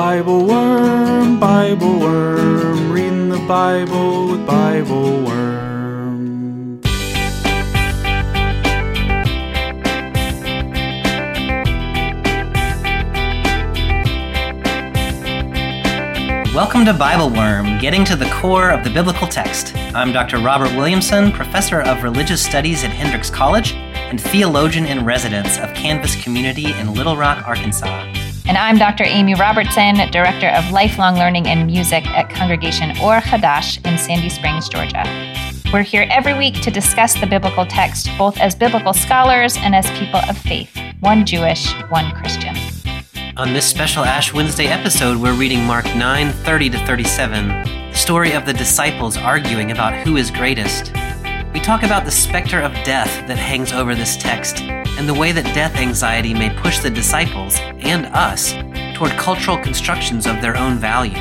Bible Worm, Bible Worm, reading the Bible with Bible Worm. Welcome to Bible Worm, getting to the core of the biblical text. I'm Dr. Robert Williamson, professor of religious studies at Hendrix College and theologian in residence of Canvas Community in Little Rock, Arkansas. And I'm Dr. Amy Robertson, Director of Lifelong Learning and Music at Congregation Or Hadash in Sandy Springs, Georgia. We're here every week to discuss the biblical text, both as biblical scholars and as people of faith, one Jewish, one Christian. On this special Ash Wednesday episode, we're reading Mark 9 30 to 37, the story of the disciples arguing about who is greatest. We talk about the specter of death that hangs over this text and the way that death anxiety may push the disciples and us toward cultural constructions of their own value.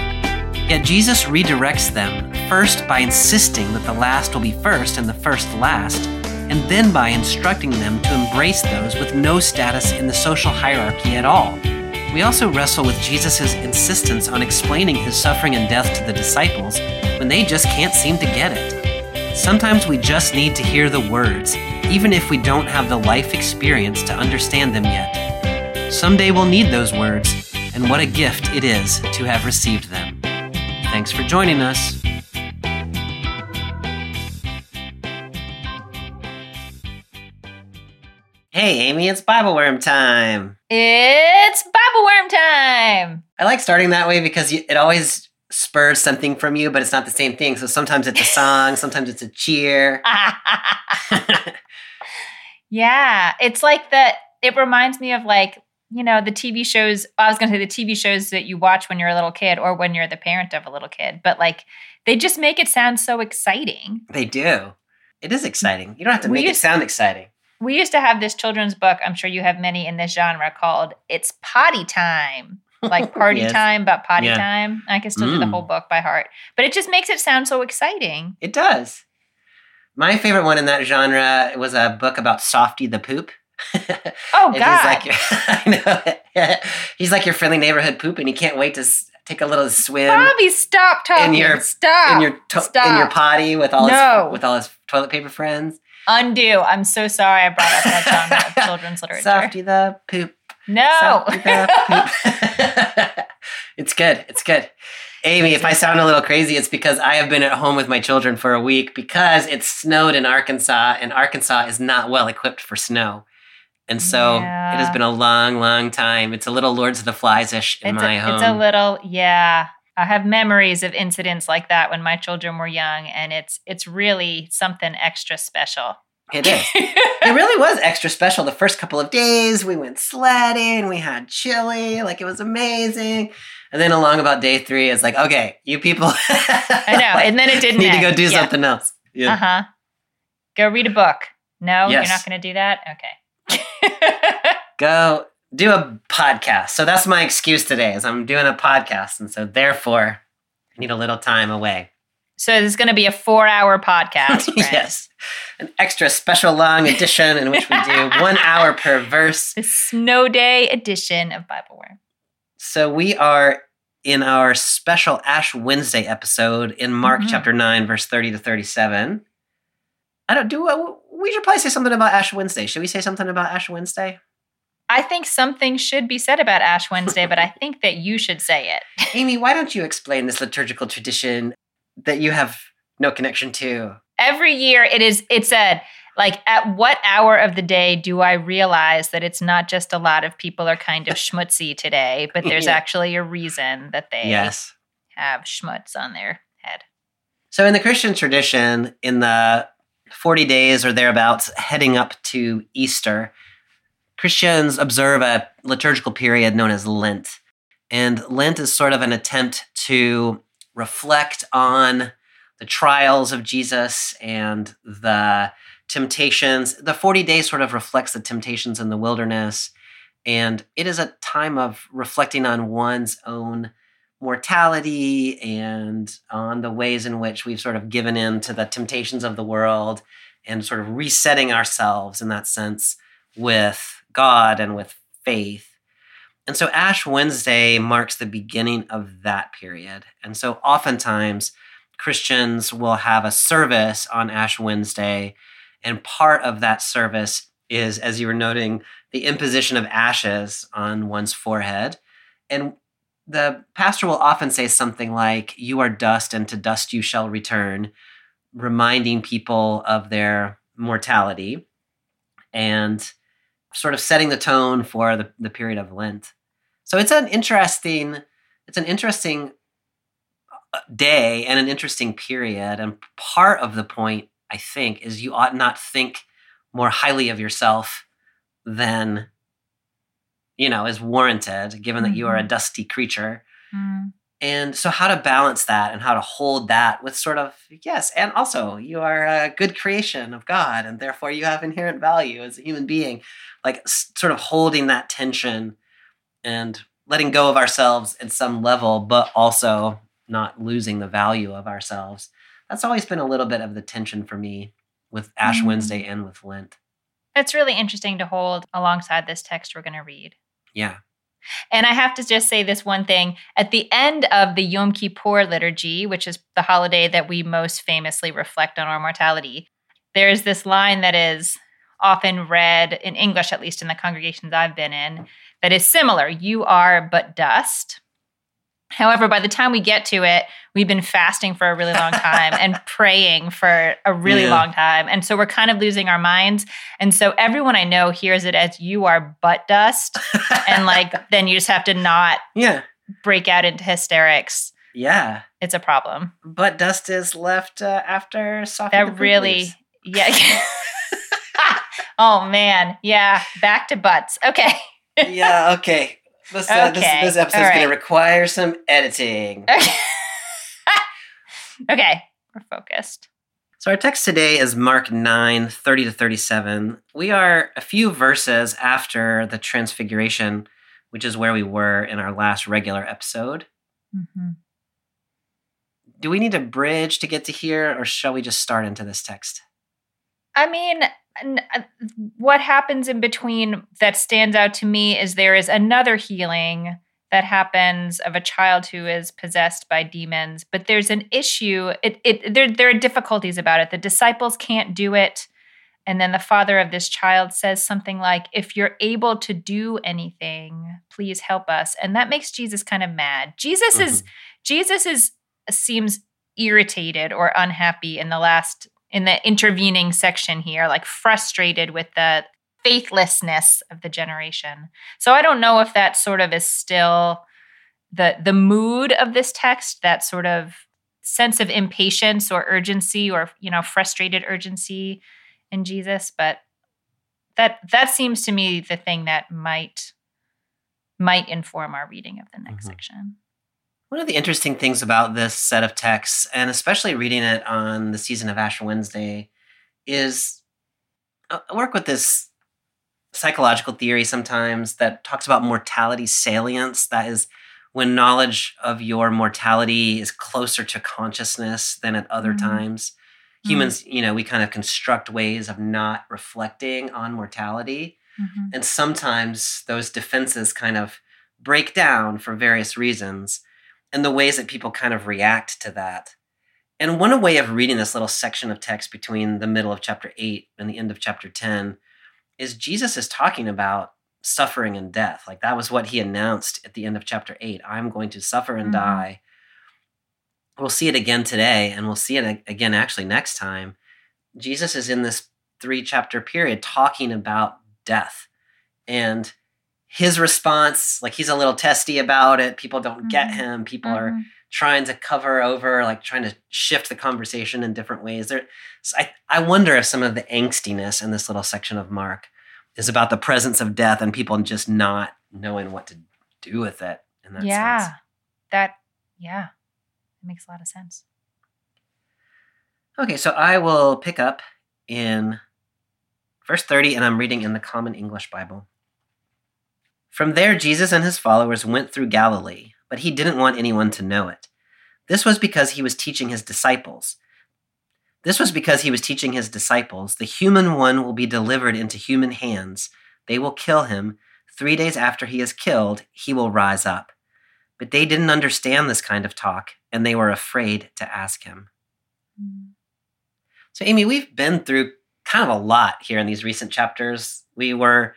Yet Jesus redirects them first by insisting that the last will be first and the first last, and then by instructing them to embrace those with no status in the social hierarchy at all. We also wrestle with Jesus' insistence on explaining his suffering and death to the disciples when they just can't seem to get it. Sometimes we just need to hear the words, even if we don't have the life experience to understand them yet. Someday we'll need those words, and what a gift it is to have received them. Thanks for joining us. Hey, Amy, it's Bible Worm time. It's Bible Worm time! I like starting that way because it always spurs something from you, but it's not the same thing. So sometimes it's a song, sometimes it's a cheer. yeah, it's like that. It reminds me of like, you know, the TV shows. I was going to say the TV shows that you watch when you're a little kid or when you're the parent of a little kid, but like they just make it sound so exciting. They do. It is exciting. You don't have to We make it sound exciting. We used to have this children's book. I'm sure you have many in this genre called "It's Potty Time," like party Yes. time, but potty Yeah. time. I can still do the Mm. whole book by heart, but it just makes it sound so exciting. It does. My favorite one in that genre was a book about Softy the Poop. Oh God! He's like your, I know. he's like your friendly neighborhood poop, and he can't wait to s- take a little swim Bobby, stop talking. your- stop. in your to- Stop. in your potty with all No. his with all his toilet paper friends. Undo. I'm so sorry I brought up that genre of children's literature. Softy the Poop. No. Softy the Poop. it's good. It's good. Amy, if I sound a little crazy, it's because I have been at home with my children for a week because it snowed in Arkansas, and Arkansas is not well equipped for snow. And so it has been a long, long time. It's a little Lords of the Flies ish in it's, my a, home. it's a little, yeah. I have memories of incidents like that when my children were young, and it's it's really something extra special. It is. it really was extra special the first couple of days. We went sledding, we had chili, like it was amazing. And then along about day three, it's like, okay, you people. I know, and then it didn't need to go do Yeah. something else. Yeah. Uh huh. Go read a book. No, Yes. you're not going to do that. Okay. Go do a podcast. So that's my excuse today, is I'm doing a podcast, and so therefore, I need a little time away. So this is going to be a four-hour podcast. friends. yes, an extra special long edition in which we do one hour per verse. The snow day edition of Bible Worm. So we are in our special Ash Wednesday episode in Mark Mhm. chapter 9, verse 30 to 37. I don't do, uh, we should probably say something about Ash Wednesday. Should we say something about Ash Wednesday? I think something should be said about Ash Wednesday, but I think that you should say it. Amy, why don't you explain this liturgical tradition that you have no connection to? Every year it is it's said like at what hour of the day do I realize that it's not just a lot of people are kind of schmutzy today, but there's Yeah. actually a reason that they Yes. have schmutz on their head. So, in the Christian tradition, in the 40 days or thereabouts heading up to Easter, Christians observe a liturgical period known as Lent. And Lent is sort of an attempt to reflect on the trials of Jesus and the temptations. The 40 days sort of reflects the temptations in the wilderness. And it is a time of reflecting on one's own mortality and on the ways in which we've sort of given in to the temptations of the world and sort of resetting ourselves in that sense with God and with faith. And so Ash Wednesday marks the beginning of that period. And so oftentimes Christians will have a service on Ash Wednesday. And part of that service is, as you were noting, the imposition of ashes on one's forehead. And the pastor will often say something like, You are dust, and to dust you shall return, reminding people of their mortality and sort of setting the tone for the, the period of Lent. So it's an interesting, it's an interesting uh, day and an interesting period. And part of the point, I think, is you ought not think more highly of yourself than you know is warranted given that mm-hmm. you are a mm-hmm. dusty creature mm. and so how to balance that and how to hold that with sort of yes and also you are a good creation of god and therefore you have inherent value as a human being like sort of holding that tension and letting go of ourselves at some level but also not losing the value of ourselves that's always been a little bit of the tension for me with ash mm. wednesday and with lent it's really interesting to hold alongside this text we're going to read. Yeah. And I have to just say this one thing. At the end of the Yom Kippur liturgy, which is the holiday that we most famously reflect on our mortality, there is this line that is often read in English, at least in the congregations I've been in, that is similar. You are but dust. However, by the time we get to it, we've been fasting for a really long time and praying for a really yeah. long time. And so we're kind of losing our minds. And so everyone I know hears it as you are butt dust. and like, then you just have to not yeah. break out into hysterics. Yeah. It's a problem. But dust is left uh, after soft. That really, yeah. oh man. Yeah. Back to butts. Okay. Yeah. Okay. This, uh, okay. this, this episode's right. going to require some editing. Okay. okay, we're focused. So our text today is Mark 9, 30 to 37. We are a few verses after the Transfiguration, which is where we were in our last regular episode. Mm-hmm. Do we need a bridge to get to here, or shall we just start into this text? I mean, uh, what happens in between that stands out to me is there is another healing that happens of a child who is possessed by demons but there's an issue it, it there, there are difficulties about it the disciples can't do it and then the father of this child says something like if you're able to do anything please help us and that makes jesus kind of mad jesus mm-hmm. is jesus is seems irritated or unhappy in the last in the intervening section here, like frustrated with the faithlessness of the generation. So I don't know if that sort of is still the the mood of this text, that sort of sense of impatience or urgency or you know frustrated urgency in Jesus, but that that seems to me the thing that might might inform our reading of the next mm-hmm. section. One of the interesting things about this set of texts, and especially reading it on the season of Ash Wednesday, is uh, I work with this psychological theory sometimes that talks about mortality salience. That is when knowledge of your mortality is closer to consciousness than at other mm-hmm. times. Humans, mm-hmm. you know, we kind of construct ways of not reflecting on mortality. Mm-hmm. And sometimes those defenses kind of break down for various reasons and the ways that people kind of react to that. And one way of reading this little section of text between the middle of chapter 8 and the end of chapter 10 is Jesus is talking about suffering and death. Like that was what he announced at the end of chapter 8. I'm going to suffer and mm-hmm. die. We'll see it again today, and we'll see it again actually next time. Jesus is in this three chapter period talking about death. And his response, like he's a little testy about it. People don't mm-hmm. get him. People mm-hmm. are trying to cover over, like trying to shift the conversation in different ways. There, so I, I wonder if some of the angstiness in this little section of Mark is about the presence of death and people just not knowing what to do with it. In that yeah, sense. that yeah, it makes a lot of sense. Okay, so I will pick up in verse 30, and I'm reading in the Common English Bible. From there, Jesus and his followers went through Galilee, but he didn't want anyone to know it. This was because he was teaching his disciples. This was because he was teaching his disciples, the human one will be delivered into human hands. They will kill him. Three days after he is killed, he will rise up. But they didn't understand this kind of talk, and they were afraid to ask him. So, Amy, we've been through kind of a lot here in these recent chapters. We were,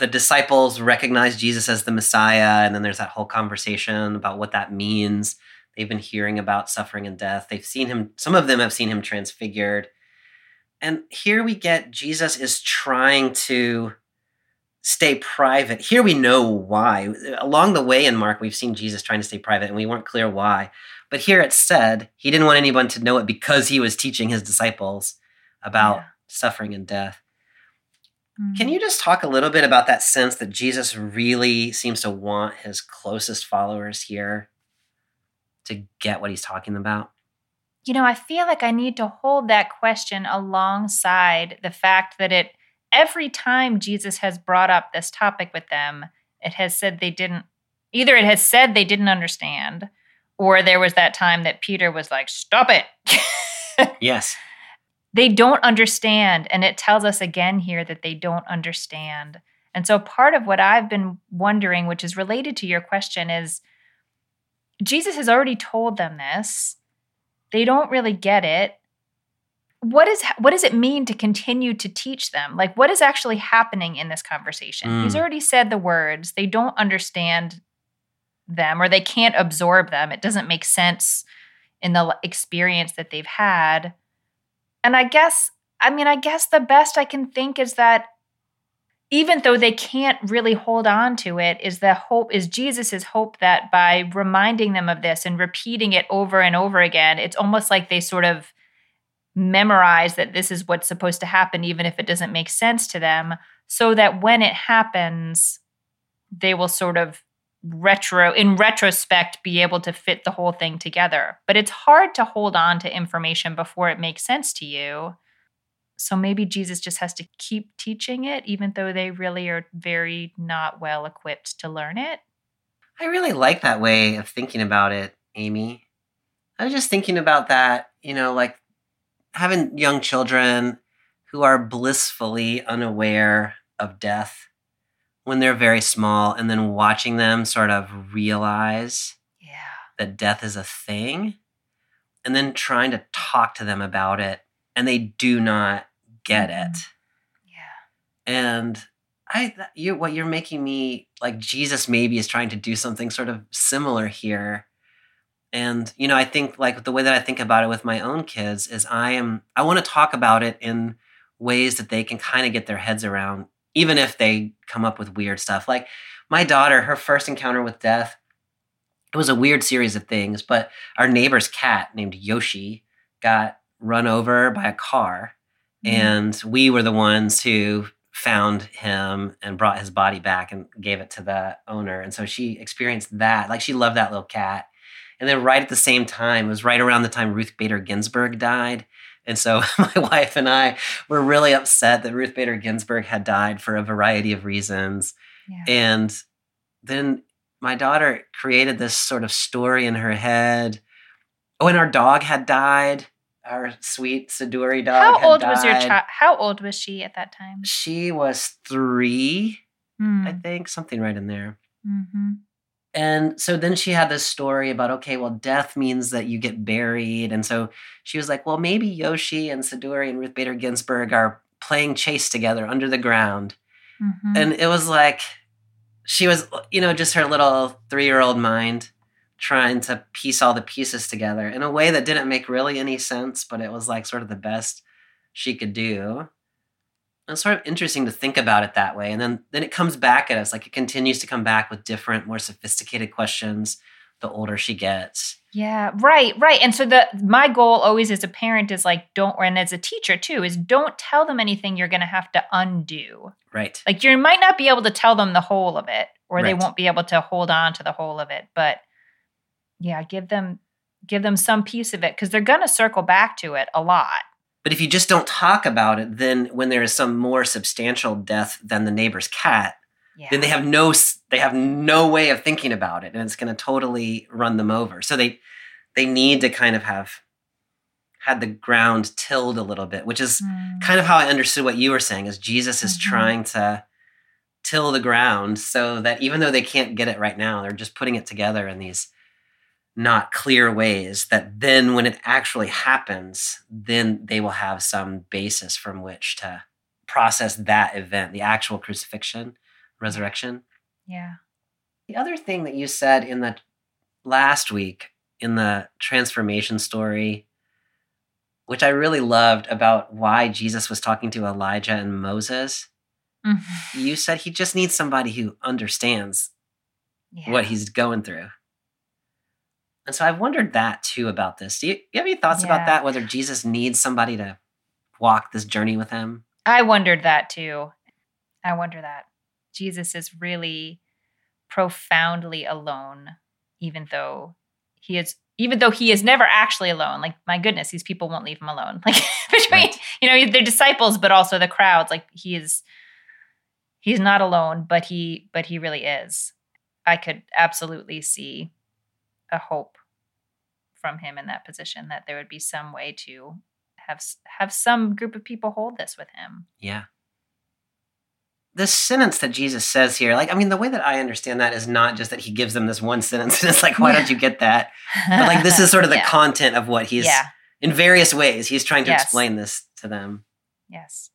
the disciples recognize Jesus as the Messiah, and then there's that whole conversation about what that means. They've been hearing about suffering and death. They've seen him, some of them have seen him transfigured. And here we get Jesus is trying to stay private. Here we know why. Along the way in Mark, we've seen Jesus trying to stay private, and we weren't clear why. But here it said he didn't want anyone to know it because he was teaching his disciples about Yeah. suffering and death. Can mm-hmm. you just talk a little bit about that sense that Jesus really seems to want his closest followers here to get what he's talking about? You know, I feel like I need to hold that question alongside the fact that it every time Jesus has brought up this topic with them, it has said they didn't either it has said they didn't understand or there was that time that Peter was like, "Stop it." Yes. They don't understand and it tells us again here that they don't understand. And so part of what I've been wondering which is related to your question is Jesus has already told them this. They don't really get it. What is what does it mean to continue to teach them? Like what is actually happening in this conversation? He's Mm. already said the words. They don't understand them or they can't absorb them. It doesn't make sense in the experience that they've had. And I guess I mean I guess the best I can think is that even though they can't really hold on to it is the hope is Jesus's hope that by reminding them of this and repeating it over and over again it's almost like they sort of memorize that this is what's supposed to happen even if it doesn't make sense to them so that when it happens they will sort of retro in retrospect be able to fit the whole thing together but it's hard to hold on to information before it makes sense to you so maybe Jesus just has to keep teaching it, even though they really are very not well equipped to learn it. I really like that way of thinking about it, Amy. I was just thinking about that, you know, like having young children who are blissfully unaware of death when they're very small and then watching them sort of realize Yeah. that death is a thing and then trying to talk to them about it and they do not get it mm-hmm. Yeah. and i you what you're making me like jesus maybe is trying to do something sort of similar here and you know i think like the way that i think about it with my own kids is i am i want to talk about it in ways that they can kind of get their heads around even if they come up with weird stuff. Like my daughter her first encounter with death it was a weird series of things but our neighbor's cat named yoshi got run over by a car Mm-hmm. and we were the ones who found him and brought his body back and gave it to the owner. And so she experienced that. Like she loved that little cat. And then right at the same time it was right around the time ruth bader ginsburg died and so my wife and i were really upset that ruth bader ginsburg had died for a variety of reasons Yeah. and then my daughter created this sort of story in her head oh and our dog had died our sweet Siduri dog How old was your child? How old was she at that time? She was three, I Mm. think, something right in there. hmm And so then she had this story about, okay, well, death means that you get buried. And so she was like, well, maybe Yoshi and Siduri and Ruth Bader Ginsburg are playing chase together under the ground. hmm And it was like, she was, you know, just her little three year old mind trying to piece all the pieces together in a way that didn't make really any sense, but it was like sort of the best she could do. It's sort of interesting to think about it that way. And then, then it comes back at us. Like it continues to come back with different, more sophisticated questions the older she gets. Yeah, right, right. And so the my goal always as a parent is like don't and as a teacher too is don't tell them anything you're going to have to undo. Right. Like you might not be able to tell them the whole of it or they won't be able to hold on to the whole of it, but yeah, give them give them some piece of it cuz they're going to circle back to it a lot. But if you just don't talk about it, then when there is some more substantial death than the neighbor's cat, Yeah. then they have no they have no way of thinking about it and it's going to totally run them over so they they need to kind of have had the ground tilled a little bit which is Mm. kind of how i understood what you were saying is jesus is Mhm. trying to till the ground so that even though they can't get it right now, they're just putting it together in these not clear ways that then when it actually happens, then they will have some basis from which to process that event, the actual crucifixion, resurrection. Yeah. The other thing that you said in the last week in the transfiguration story, which I really loved about why Jesus was talking to Elijah and Moses, Mhm. you said he just needs somebody who understands Yeah. what he's going through. And so I've wondered that too about this. Do you, you have any thoughts about that? Whether Jesus needs somebody to walk this journey with him? I wondered that too. I wonder that. Jesus is really profoundly alone, even though he is even though he is never actually alone. Like, my goodness, these people won't leave him alone. Like between, Right. you know, their disciples, but also the crowds. Like he is he's not alone, but he but he really is. I could absolutely see a hope from him in that position that there would be some way to have have some group of people hold this with him. Yeah. The sentence that Jesus says here, like, I mean, the way that I understand that is not just that he gives them this one sentence and it's like, why don't you get that? But like, this is sort of the Yeah. content of what he's, yeah. in various ways, he's trying to Yes. explain this to them. Yes.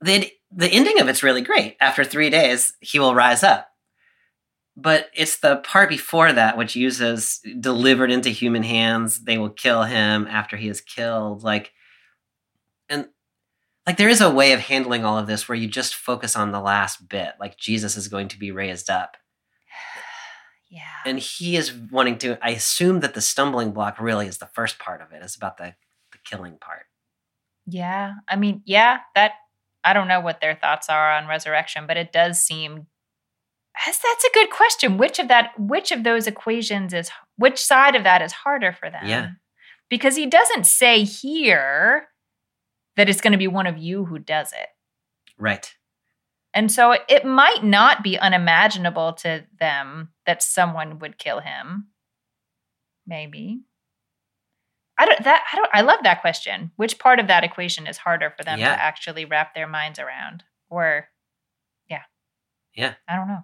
the the ending of it's really great. After three days, he will rise up. But it's the part before that which uses delivered into human hands. They will kill him after he is killed. Like, and like there is a way of handling all of this where you just focus on the last bit. Like Jesus is going to be raised up, Yeah. and he is wanting to. I assume that the stumbling block really is the first part of it. It's about the the killing part. Yeah. I mean, yeah, that I don't know what their thoughts are on resurrection, but it does seem that's, that's a good question. Which of that which of those equations is which side of that is harder for them? Yeah. Because he doesn't say here that it's going to be one of you who does it. Right. And so it, it might not be unimaginable to them that someone would kill him. Maybe. I don't that I don't I love that question. Which part of that equation is harder for them Yeah. to actually wrap their minds around? Or yeah. Yeah. I don't know.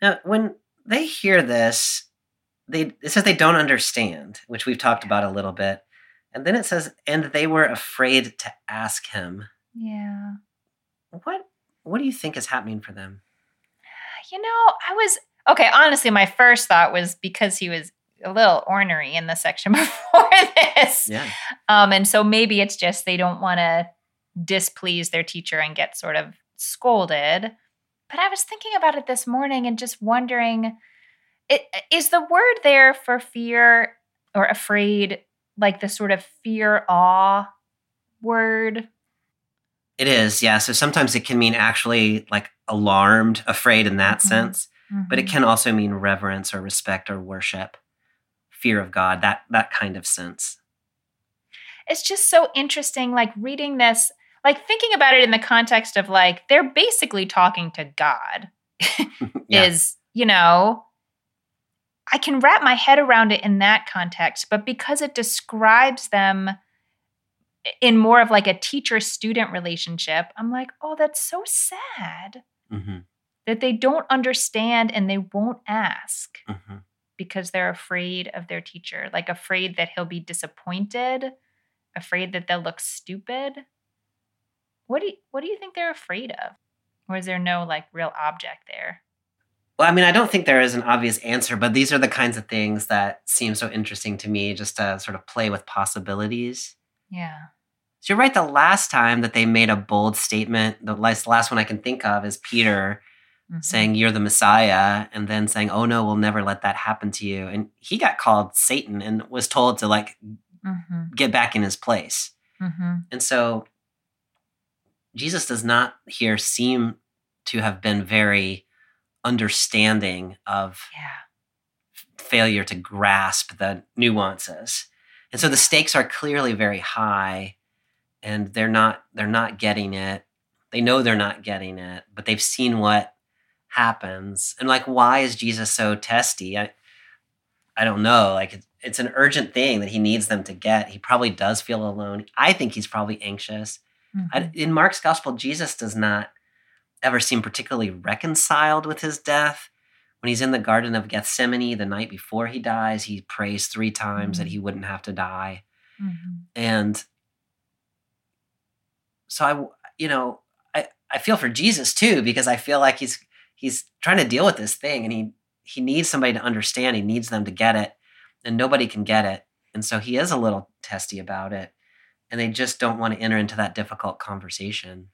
Now, when they hear this, they it says they don't understand, which we've talked about a little bit. And then it says, and they were afraid to ask him. Yeah. What what do you think is happening for them? You know, I was okay, honestly, my first thought was because he was a little ornery in the section before this. Yeah. Um, and so maybe it's just they don't want to displease their teacher and get sort of scolded. But I was thinking about it this morning and just wondering it, is the word there for fear or afraid like the sort of fear awe word? It is, yeah. So sometimes it can mean actually like alarmed, afraid in that Mhm. sense, but it Mhm. can also mean reverence or respect or worship, fear of God, that that kind of sense. it's just so interesting like reading this like thinking about it in the context of like they're basically talking to god Yeah. is you know i can wrap my head around it in that context but because it describes them in more of like a teacher student relationship i'm like oh that's so sad Mhm, that they don't understand and they won't ask mhm. because they're afraid of their teacher, like afraid that he'll be disappointed, afraid that they'll look stupid. What do you, what do you think they're afraid of? Or is there no like real object there? Well, I mean, I don't think there is an obvious answer, but these are the kinds of things that seem so interesting to me just to sort of play with possibilities. Yeah. So you're right. The last time that they made a bold statement, the last, last one I can think of is Peter Mhm. saying, You're the Messiah, and then saying, Oh no, we'll never let that happen to you. And he got called Satan and was told to like Mhm. get back in his place. Mhm. And so Jesus does not here seem to have been very understanding of Yeah. failure to grasp the nuances. And so the stakes are clearly very high and they're not they're not getting it. They know they're not getting it, but they've seen what happens. And like why is Jesus so testy? I I don't know. Like it's, it's an urgent thing that he needs them to get. He probably does feel alone. I think he's probably anxious. I, Mhm. in Mark's gospel, Jesus does not ever seem particularly reconciled with his death. When he's in the Garden of Gethsemane the night before he dies, he prays three times that he wouldn't have to die. Mhm. And so I, you know, I, I feel for Jesus too, because I feel like he's he's trying to deal with this thing and he he needs somebody to understand, he needs them to get it, and nobody can get it. And so he is a little testy about it. And they just don't want to enter into that difficult conversation.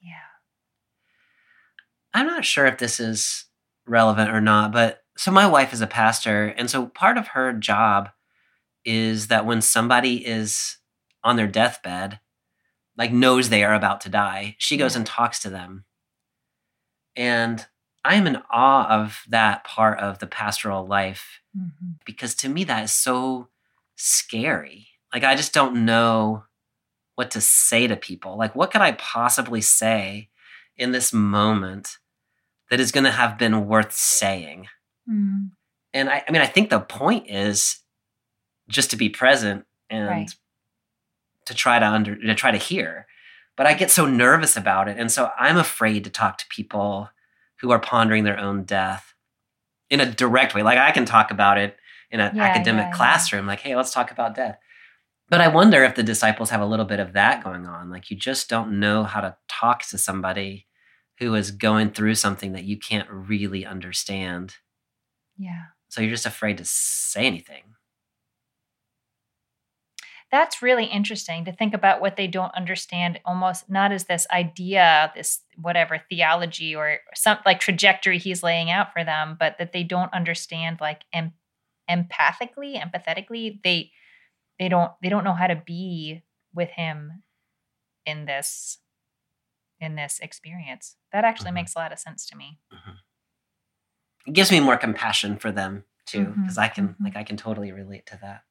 Yeah. I'm not sure if this is relevant or not, but so my wife is a pastor, and so part of her job is that when somebody is on their deathbed, like knows they are about to die, she goes and talks to them. And I am in awe of that part of the pastoral life Mhm. because to me that is so scary. Like I just don't know what to say to people. Like what could I possibly say in this moment that is going to have been worth saying? Mm. And I, I mean, I think the point is just to be present and Right. to try to under to try to hear. But I get so nervous about it, and so I'm afraid to talk to people who are pondering their own death in a direct way. Like I can talk about it in an Yeah, academic yeah, yeah. classroom, like, hey, let's talk about death. But I wonder if the disciples have a little bit of that going on. Like you just don't know how to talk to somebody who is going through something that you can't really understand. Yeah. So you're just afraid to say anything. That's really interesting to think about what they don't understand almost not as this idea, this whatever theology or some like trajectory he's laying out for them, but that they don't understand like em- empathically, empathetically, they they don't they don't know how to be with him in this in this experience. That actually Mhm. makes a lot of sense to me. It gives me more compassion for them too, because I can mhm. like I can totally relate to that.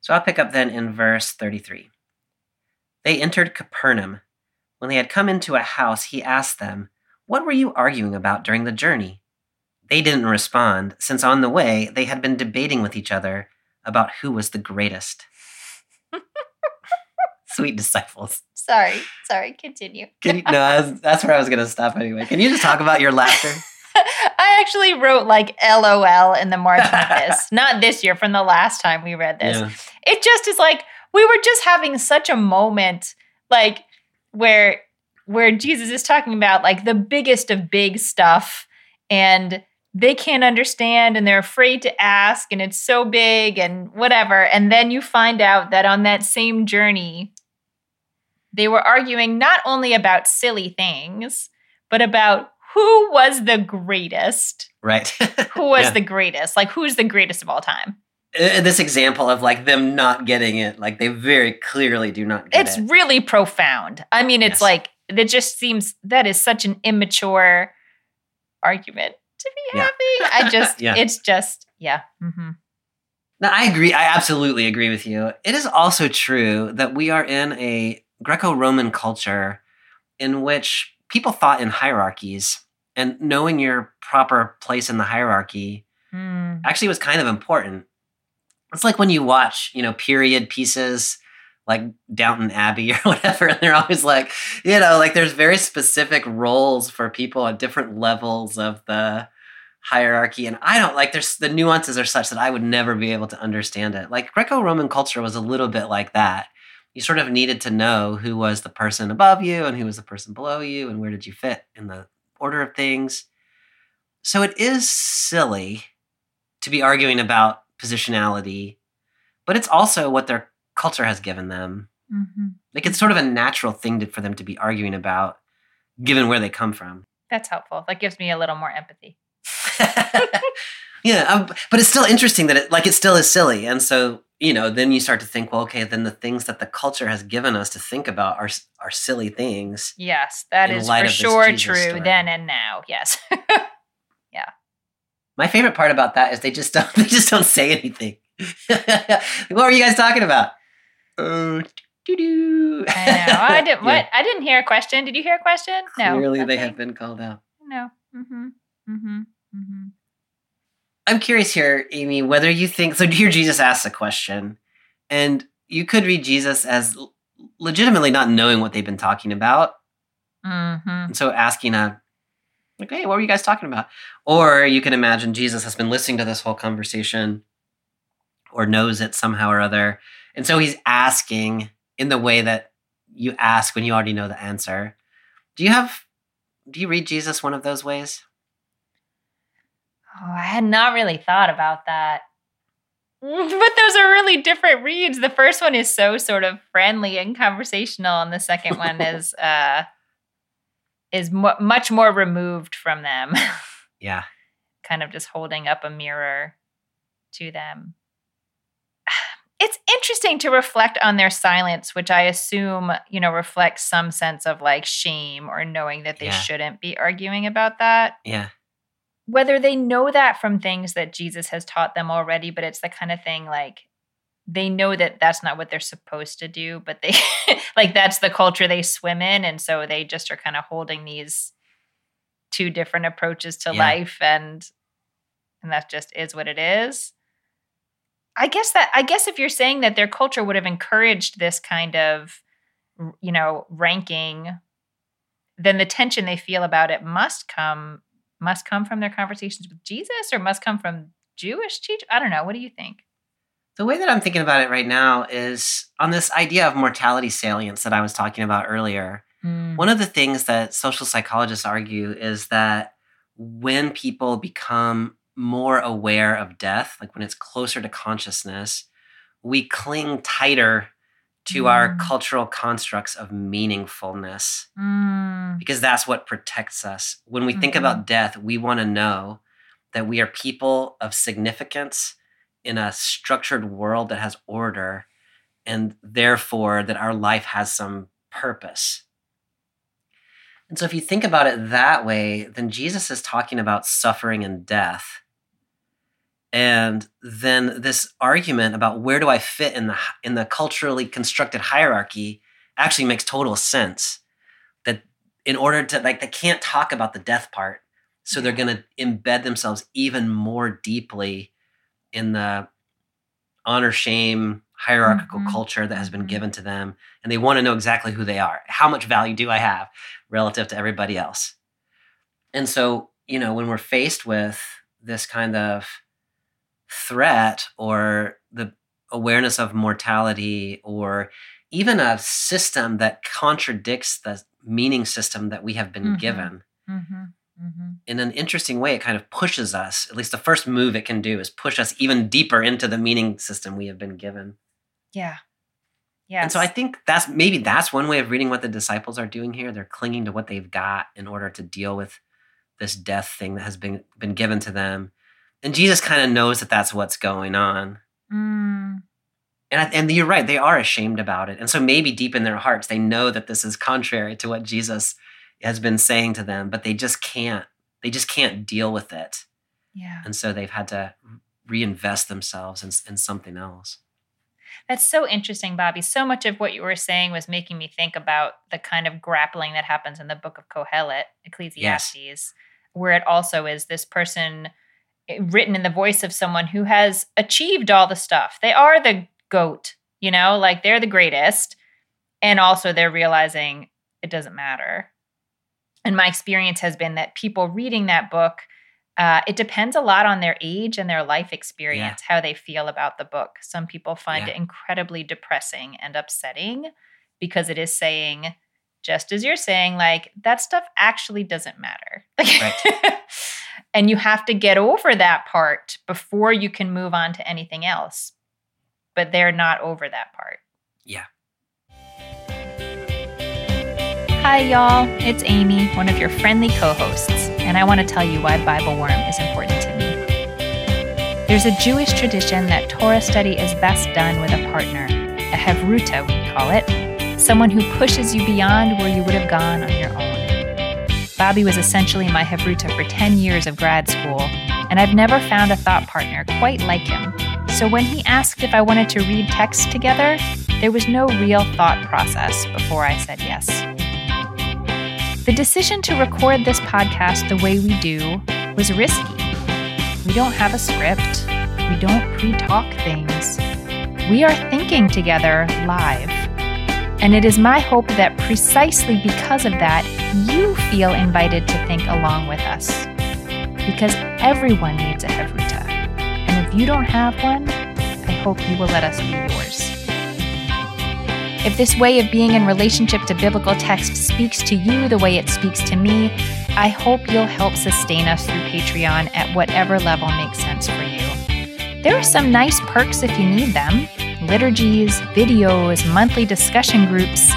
So I'll pick up then in verse 33. They entered Capernaum. When they had come into a house, he asked them, What were you arguing about during the journey? They didn't respond, since on the way they had been debating with each other about who was the greatest. Sweet disciples. Sorry, sorry, continue. Can you, no, that's, that's where I was going to stop anyway. Can you just talk about your laughter? I actually wrote like LOL in the margin of this. Not this year, from the last time we read this. Yeah. It just is like we were just having such a moment, like where where Jesus is talking about like the biggest of big stuff, and they can't understand and they're afraid to ask, and it's so big and whatever. And then you find out that on that same journey, they were arguing not only about silly things, but about who was the greatest. Right. Who was Yeah. the greatest? Like, who's the greatest of all time? Uh, this example of like them not getting it, like they very clearly do not get It's it. really profound. I mean, it's Yes. like, that just seems, that is such an immature argument to be Yeah. having. I just, Yeah. it's just, yeah. Mm-hmm. No, I agree. I absolutely agree with you. It is also true that we are in a Greco Roman culture in which people thought in hierarchies, and knowing your proper place in the hierarchy Mm. actually was kind of important. It's like when you watch, you know, period pieces like Downton Abbey or whatever, and they're always like, you know, like there's very specific roles for people at different levels of the hierarchy. And I don't like there's the nuances are such that I would never be able to understand it. Like Greco Roman culture was a little bit like that. You sort of needed to know who was the person above you and who was the person below you and where did you fit in the order of things. So it is silly to be arguing about positionality, but it's also what their culture has given them. hmm Like it's sort of a natural thing to, for them to be arguing about, given where they come from. That's helpful. That gives me a little more empathy. yeah, um, but it's still interesting that it like it still is silly, and so you know, then you start to think, well, okay, then the things that the culture has given us to think about are are silly things. Yes, that is for sure Jesus true story. then and now. Yes. Yeah. My favorite part about that is they just don't they just don't say anything. what were you guys talking about? Oh. I. I didn't. Yeah. What? I didn't hear a question. Did you hear a question? No. Clearly, they have been called out. No. Mm-hmm. Mm-hmm. Mm-hmm. I'm curious here, Amy, whether you think so. Here, Jesus asks a question, and you could read Jesus as legitimately not knowing what they've been talking about. Mm-hmm. And so asking a, like, hey, what were you guys talking about? Or you can imagine Jesus has been listening to this whole conversation or knows it somehow or other. And so he's asking in the way that you ask when you already know the answer. Do you have, do you read Jesus one of those ways? Oh, I had not really thought about that. But those are really different reads. The first one is so sort of friendly and conversational, and the second one is uh is mu much more removed from them, Yeah. kind of just holding up a mirror to them. It's interesting to reflect on their silence, which I assume, you know, reflects some sense of like shame or knowing that they Yeah. shouldn't be arguing about that Yeah. whether they know that from things that Jesus has taught them already, but it's the kind of thing like they know that that's not what they're supposed to do, but they like that's the culture they swim in. And so they just are kind of holding these two different approaches to Yeah. life and and that just is what it is. I guess that I guess if you're saying that their culture would have encouraged this kind of you know ranking then the tension they feel about it must come must come from their conversations with Jesus or must come from Jewish teach I don't know what do you think The way that I'm thinking about it right now is on this idea of mortality salience that I was talking about earlier. Mm. One of the things that social psychologists argue is that when people become more aware of death, like when it's closer to consciousness, we cling tighter to our Mm. cultural constructs of meaningfulness Mm, because that's what protects us. When we think Mhm. about death, we want to know that we are people of significance in a structured world that has order, and therefore that our life has some purpose. And so, if you think about it that way, then Jesus is talking about suffering and death. And then this argument about where do I fit in the in the culturally constructed hierarchy actually makes total sense. That in order to like they can't talk about the death part, so they're going to embed themselves even more deeply in the honor shame hierarchical Mhm. culture that has been Mhm. given to them and they want to know exactly who they are how much value do i have relative to everybody else and so you know when we're faced with this kind of threat or the awareness of mortality or even a system that contradicts the meaning system that we have been Mhm. given mm-hmm, mm-hmm. in an interesting way, it kind of pushes us. At least the first move it can do is push us even deeper into the meaning system we have been given. Yeah. Yeah. And so I think that's maybe that's one way of reading what the disciples are doing here. They're clinging to what they've got in order to deal with this death thing that has been been given to them. And Jesus kind of knows that that's what's going on. Mm, And I, and you're right, they are ashamed about it. And so maybe deep in their hearts they know that this is contrary to what Jesus has been saying to them, but they just can't they just can't deal with it. yeah. and so they've had to reinvest themselves in, in something else. That's so interesting, Bobby. So much of what you were saying was making me think about the kind of grappling that happens in the book of Kohelet, Ecclesiastes, where it also is this person written in the voice of someone who has achieved all the stuff. They are the goat, you know, like they're the greatest. And also they're realizing it doesn't matter. And my experience has been that people reading that book, uh, it depends a lot on their age and their life experience, how they feel about the book. Some people find Yeah. it incredibly depressing and upsetting because it is saying, just as you're saying, like that stuff actually doesn't matter. and you have to get over that part before you can move on to anything else. But they're not over that part. Yeah. Hi, y'all. It's Amy, one of your friendly co hosts, and I want to tell you why Bible Worm is important to me. There's a Jewish tradition that Torah study is best done with a partner, a Hevruta, we call it, someone who pushes you beyond where you would have gone on your own. Bobby was essentially my Hevruta for 10 years of grad school, and I've never found a thought partner quite like him. So when he asked if I wanted to read text together, there was no real thought process before I said yes. The decision to record this podcast the way we do was risky. We don't have a script, we don't pre talk things. We are thinking together live. And it is my hope that precisely because of that, you feel invited to think along with us. Because everyone needs a Hevruta. And if you don't have one, I hope you will let us be yours. If this way of being in relationship to biblical text speaks to you the way it speaks to me, I hope you'll help sustain us through Patreon at whatever level makes sense for you. There are some nice perks if you need them liturgies, videos, monthly discussion groups.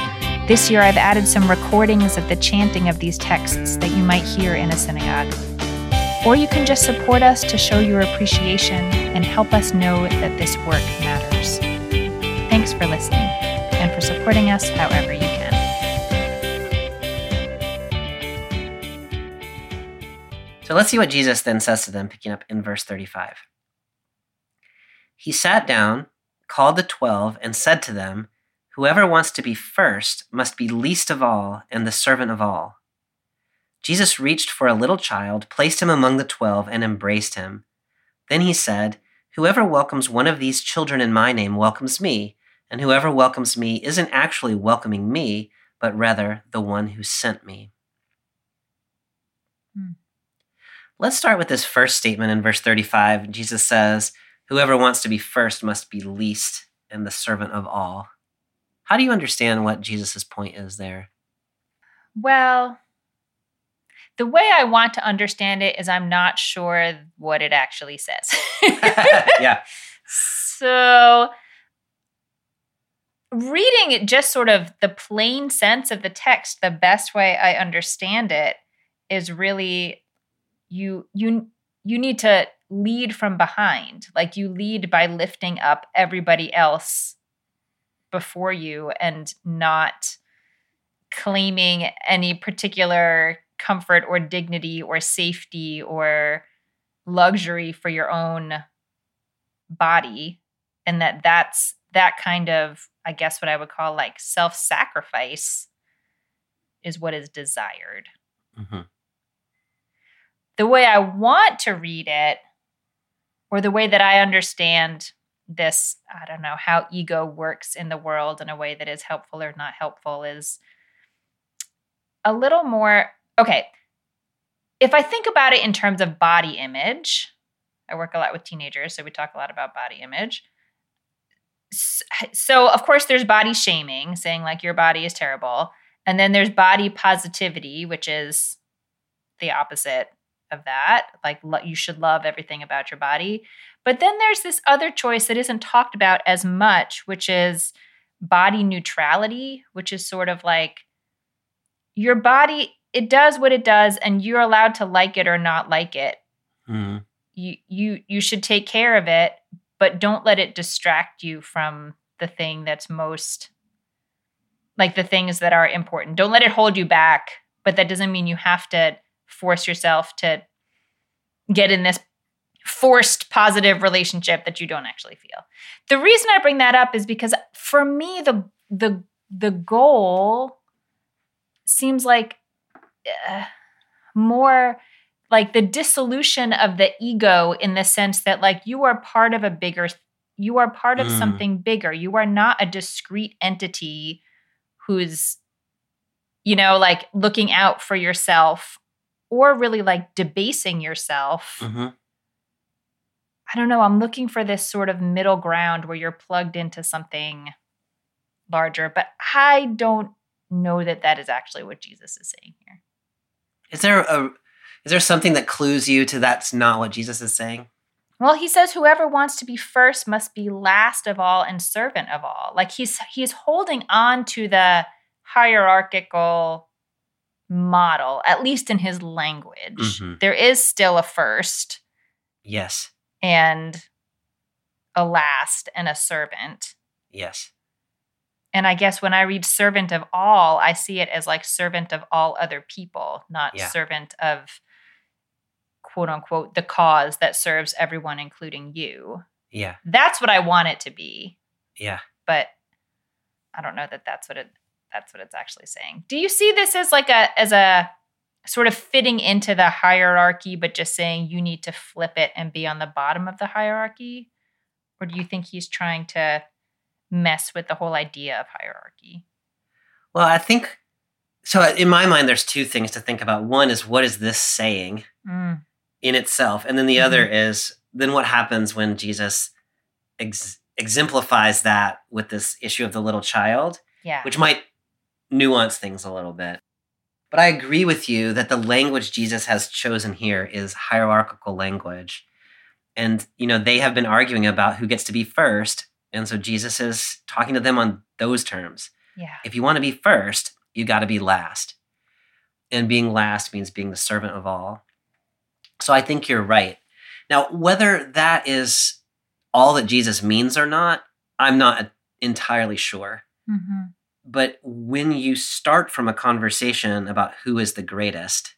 This year, I've added some recordings of the chanting of these texts that you might hear in a synagogue. Or you can just support us to show your appreciation and help us know that this work matters. Thanks for listening and for supporting us however you can. So let's see what Jesus then says to them, picking up in verse 35. He sat down called the twelve, and said to them, Whoever wants to be first must be least of all and the servant of all. Jesus reached for a little child, placed him among the twelve, and embraced him. Then he said, Whoever welcomes one of these children in my name welcomes me, and whoever welcomes me isn't actually welcoming me, but rather the one who sent me. Hmm. Let's start with this first statement in verse 35. Jesus says, Whoever wants to be first must be least and the servant of all. How do you understand what Jesus' point is there? Well, the way I want to understand it is I'm not sure what it actually says. yeah. So, reading it just sort of the plain sense of the text, the best way I understand it is really you you you need to lead from behind. Like you lead by lifting up everybody else before you and not claiming any particular comfort or dignity or safety or luxury for your own body and that that's that kind of i guess what i would call like self-sacrifice is what is desired mm-hmm. the way i want to read it or the way that I understand this, I don't know, how ego works in the world in a way that is helpful or not helpful is a little more okay. If I think about it in terms of body image, I work a lot with teenagers, so we talk a lot about body image. So, of course, there's body shaming, saying like your body is terrible. And then there's body positivity, which is the opposite of that. Like lo- you should love everything about your body. But then there's this other choice that isn't talked about as much, which is body neutrality, which is sort of like your body it does what it does and you're allowed to like it or not like it. Mm-hmm. You you you should take care of it, but don't let it distract you from the thing that's most like the things that are important. Don't let it hold you back, but that doesn't mean you have to force yourself to get in this forced positive relationship that you don't actually feel. The reason I bring that up is because for me the the the goal seems like uh, more like the dissolution of the ego in the sense that like you are part of a bigger you are part of mm. something bigger. You are not a discrete entity who's you know like looking out for yourself or really like debasing yourself. Mm-hmm. I don't know. I'm looking for this sort of middle ground where you're plugged into something larger, but I don't know that that is actually what Jesus is saying here. Is there a is there something that clues you to that's not what Jesus is saying? Well, he says whoever wants to be first must be last of all and servant of all. Like he's he's holding on to the hierarchical model, at least in his language. Mm-hmm. There is still a first. Yes. And a last and a servant. Yes. And I guess when I read servant of all, I see it as like servant of all other people, not yeah. servant of quote unquote the cause that serves everyone, including you. Yeah. That's what I want it to be. Yeah. But I don't know that that's what it that's what it's actually saying. Do you see this as like a as a sort of fitting into the hierarchy, but just saying you need to flip it and be on the bottom of the hierarchy? Or do you think he's trying to mess with the whole idea of hierarchy? Well, I think so. In my mind, there's two things to think about. One is what is this saying Mm, in itself, and then the other is then what happens when Jesus ex- exemplifies that with this issue of the little child, yeah. which might nuance things a little bit. But I agree with you that the language Jesus has chosen here is hierarchical language. And, you know, they have been arguing about who gets to be first. And so Jesus is talking to them on those terms. yeah. If you want to be first, you got to be last. And being last means being the servant of all. So I think you're right. Now, whether that is all that Jesus means or not, I'm not entirely sure. hmm But when you start from a conversation about who is the greatest,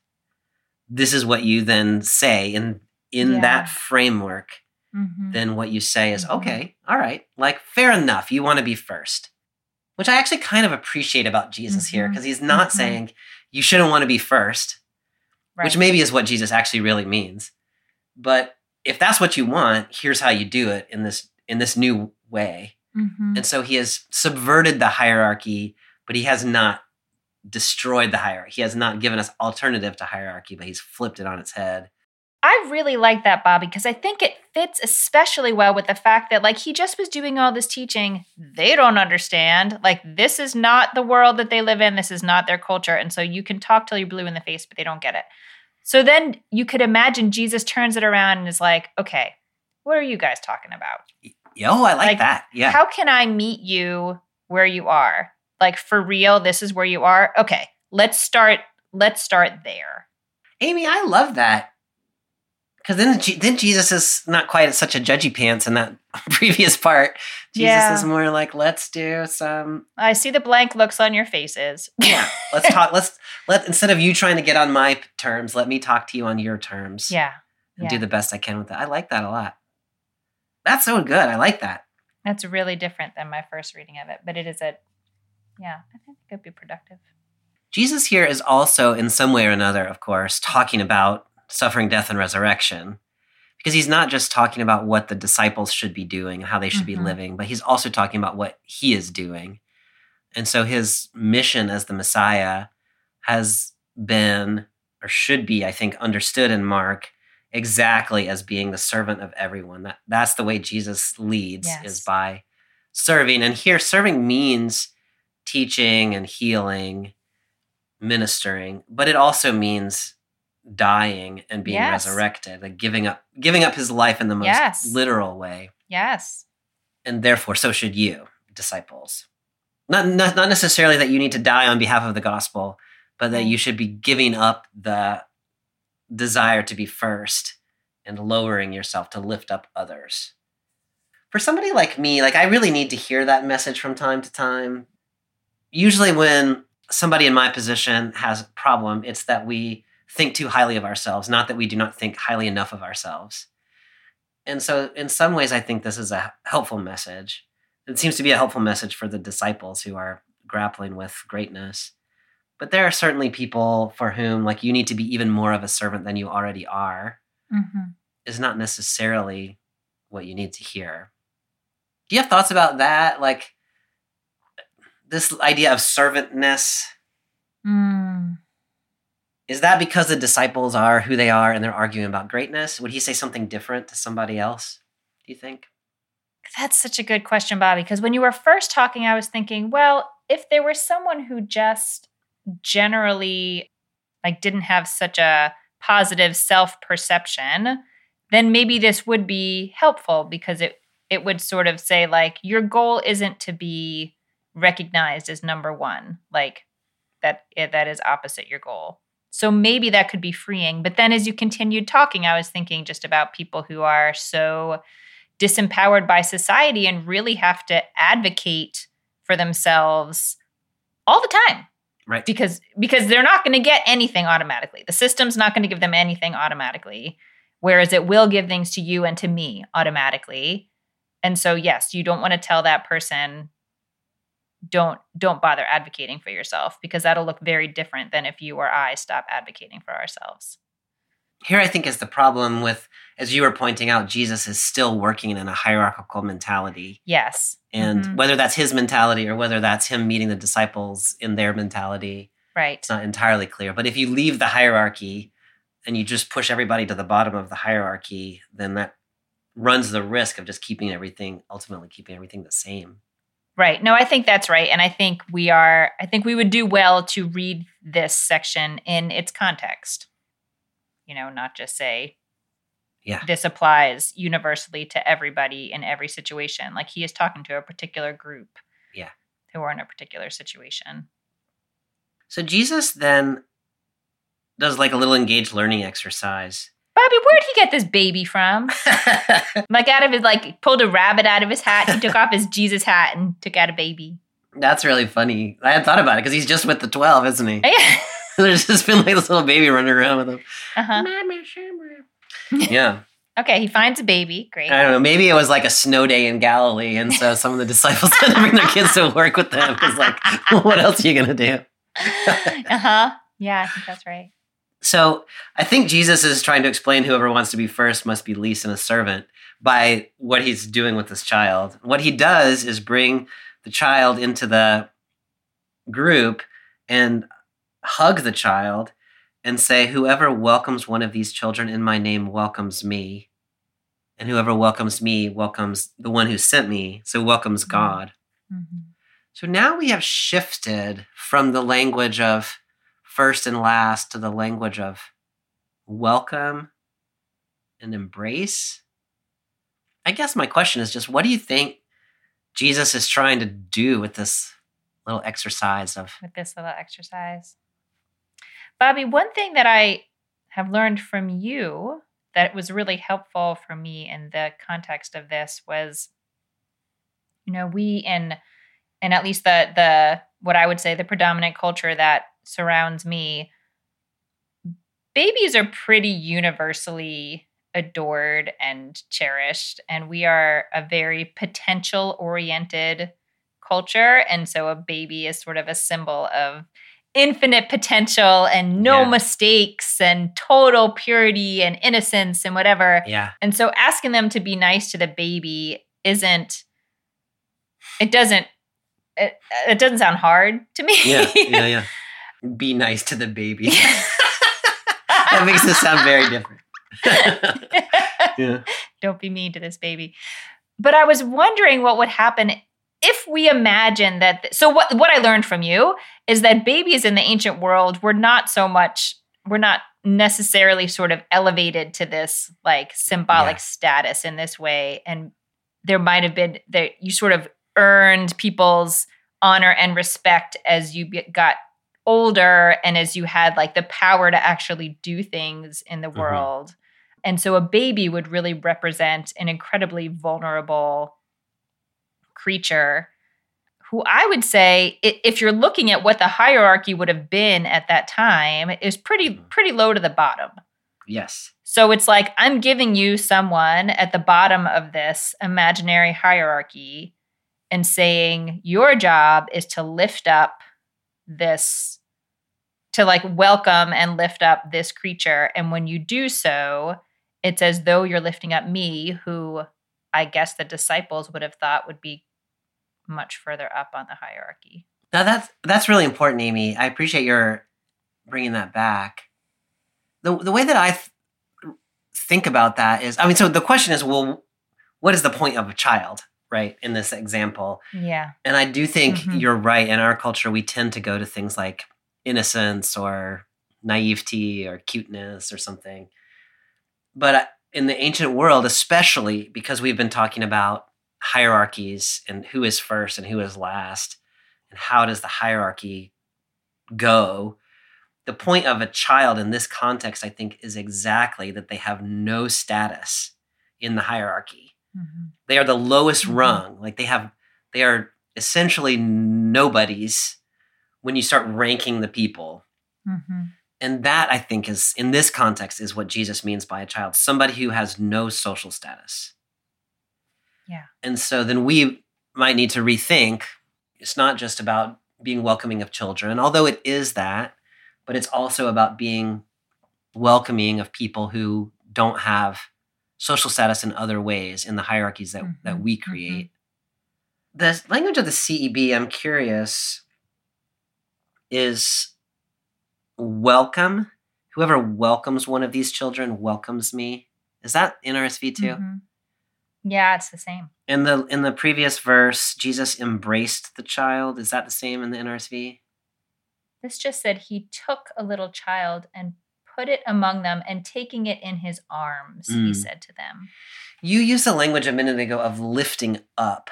this is what you then say in in Yeah. that framework. hmm Then what you say is, Mhm. okay, all right, like fair enough. You want to be first, which I actually kind of appreciate about Jesus here Mhm. because he's not Mhm. saying you shouldn't want to be first, Right. which maybe is what Jesus actually really means. But if that's what you want, here's how you do it in this in this new way. Mhm. And so he has subverted the hierarchy, but he has not destroyed the hierarchy. He has not given us alternative to hierarchy, but he's flipped it on its head. I really like that, Bobby, because I think it fits especially well with the fact that, like, he just was doing all this teaching. They don't understand. Like, this is not the world that they live in. This is not their culture. And so you can talk till you're blue in the face, but they don't get it. So then you could imagine Jesus turns it around and is like, okay, what are you guys talking about? Yo, oh, I like, Like, that. Yeah. How can I meet you where you are? Like, for real, this is where you are? Okay, let's start. Let's start there. Amy, I love that. Because then, then Jesus is not quite such a judgy pants in that previous part. Jesus Yeah. is more like, let's do some. I see the blank looks on your faces. Yeah, let's talk. let's let instead of you trying to get on my terms, let me talk to you on your terms. yeah. and yeah. do the best I can with that. I like that a lot. That's so good. I like that. That's really different than my first reading of it, but it is a, yeah, I think it could be productive. Jesus here is also, in some way or another, of course, talking about suffering, death, and resurrection. Because he's not just talking about what the disciples should be doing and how they should Mhm. be living, but he's also talking about what he is doing. And so his mission as the Messiah has been, or should be, I think, understood in Mark exactly as being the servant of everyone. That, that's the way Jesus leads, Yes. is by serving. And here, serving means teaching and healing ministering, but it also means dying and being Yes. resurrected, like giving up giving up his life in the most Yes. literal way. Yes. And therefore so should you, disciples. Not, not not necessarily that you need to die on behalf of the gospel, but that you should be giving up the desire to be first and lowering yourself to lift up others. For somebody like me, like I really need to hear that message from time to time. Usually when somebody in my position has a problem, it's that we think too highly of ourselves, not that we do not think highly enough of ourselves. And so, in some ways, I think this is a helpful message. It seems to be a helpful message for the disciples who are grappling with greatness. But there are certainly people for whom, like, you need to be even more of a servant than you already are, hmm is not necessarily what you need to hear. Do you have thoughts about that? Like, this idea of servantness Mm. Is that because the disciples are who they are and they're arguing about greatness? Would he say something different to somebody else? Do you think? That's such a good question, Bobby. Because when you were first talking, I was thinking, well, if there was someone who just generally like didn't have such a positive self-perception, then maybe this would be helpful because it it would sort of say like your goal isn't to be recognized as number 1, like that eh, that is opposite your goal. So maybe that could be freeing. But then as you continued talking, I was thinking just about people who are so disempowered by society and really have to advocate for themselves all the time Right. because because they're not going to get anything automatically. The system's not going to give them anything automatically whereas it will give things to you and to me automatically. And so yes, you don't want to tell that person don't don't bother advocating for yourself because that'll look very different than if you or I stop advocating for ourselves. Here I think is the problem with, as you were pointing out, Jesus is still working in a hierarchical mentality. Yes. And Mhm. whether that's his mentality or whether that's him meeting the disciples in their mentality, Right. it's not entirely clear. But if you leave the hierarchy and you just push everybody to the bottom of the hierarchy, then that runs the risk of just keeping everything, ultimately keeping everything the same. Right. No, I think that's right. And I think we are, I think we would do well to read this section in its context. You know, not just say, Yeah. this applies universally to everybody in every situation. Like he is talking to a particular group. Yeah. Who are in a particular situation. So Jesus then does like a little engaged learning exercise. Bobby, where'd he get this baby from? Like out of his, like, pulled a rabbit out of his hat. He took off his Jesus hat and took out a baby. That's really funny. I hadn't thought about it because he's just with the 12, isn't he? Yeah. There's just been like this little baby running around with him. Uh-huh. Yeah. Okay, he finds a baby. Great. I don't know. Maybe it was like a snow day in Galilee. And so some of the disciples had to bring their kids to work with them. It's like, what else are you going to do? uh-huh. Yeah, I think that's right. So I think Jesus is trying to explain whoever wants to be first must be least and a servant by what he's doing with this child. What he does is bring the child into the group and hug the child and say, Whoever welcomes one of these children in my name welcomes me. And whoever welcomes me welcomes the one who sent me. So welcomes Mhm. God. Mhm. So now we have shifted from the language of first and last to the language of welcome and embrace. I guess my question is just what do you think Jesus is trying to do with this little exercise of With this little exercise. Bobby, one thing that I have learned from you that was really helpful for me in the context of this was you know, we in and at least the the what I would say the predominant culture that surrounds me babies are pretty universally adored and cherished and we are a very potential oriented culture and so a baby is sort of a symbol of infinite potential and no Yeah. mistakes and total purity and innocence and whatever. Yeah. And so asking them to be nice to the baby isn't it doesn't it, it doesn't sound hard to me. Yeah yeah yeah. Be nice to the baby. That makes it sound very different. Yeah. Don't be mean to this baby. But I was wondering what would happen if we imagine that. So what what I learned from you is that babies in the ancient world were not so much were not necessarily sort of elevated to this like symbolic Yeah. status in this way, and there might have been that you sort of earned people's honor and respect as you be- got older and as you had like the power to actually do things in the Mhm. world. And so a baby would really represent an incredibly vulnerable creature who I would say if you're looking at what the hierarchy would have been at that time is pretty Mhm. pretty low to the bottom. yes So it's like I'm giving you someone at the bottom of this imaginary hierarchy and saying your job is to lift up this to like welcome and lift up this creature and when you do so it's as though you're lifting up me who I guess the disciples would have thought would be much further up on the hierarchy. Now that's that's really important, Amy. I appreciate your bringing that back. the The way that I th- think about that is, I mean, so the question is, well, what is the point of a child, right? In this example, Yeah. and I do think Mhm. you're right. In our culture, we tend to go to things like innocence or naivety or cuteness or something. But uh, in the ancient world, especially because we've been talking about hierarchies and who is first and who is last, and how does the hierarchy go, the point of a child in this context, I think, is exactly that they have no status in the hierarchy. Mhm. They are the lowest Mhm. rung. Like they have, they are essentially nobodies when you start ranking the people. Mhm. And that I think is in this context is what Jesus means by a child, somebody who has no social status. Yeah. And so then we might need to rethink it's not just about being welcoming of children, although it is that, but it's also about being welcoming of people who don't have social status in other ways in the hierarchies that, that Mhm, we create. The language of the CEB, I'm curious, is welcome. Whoever welcomes one of these children welcomes me. Is that in RSV too? Mhm. Yeah, it's the same. In the in the previous verse, Jesus embraced the child. Is that the same in the NRSV? This just said he took a little child and put it among them, and taking it in his arms, he Mm. said to them. You used the language a minute ago of lifting up,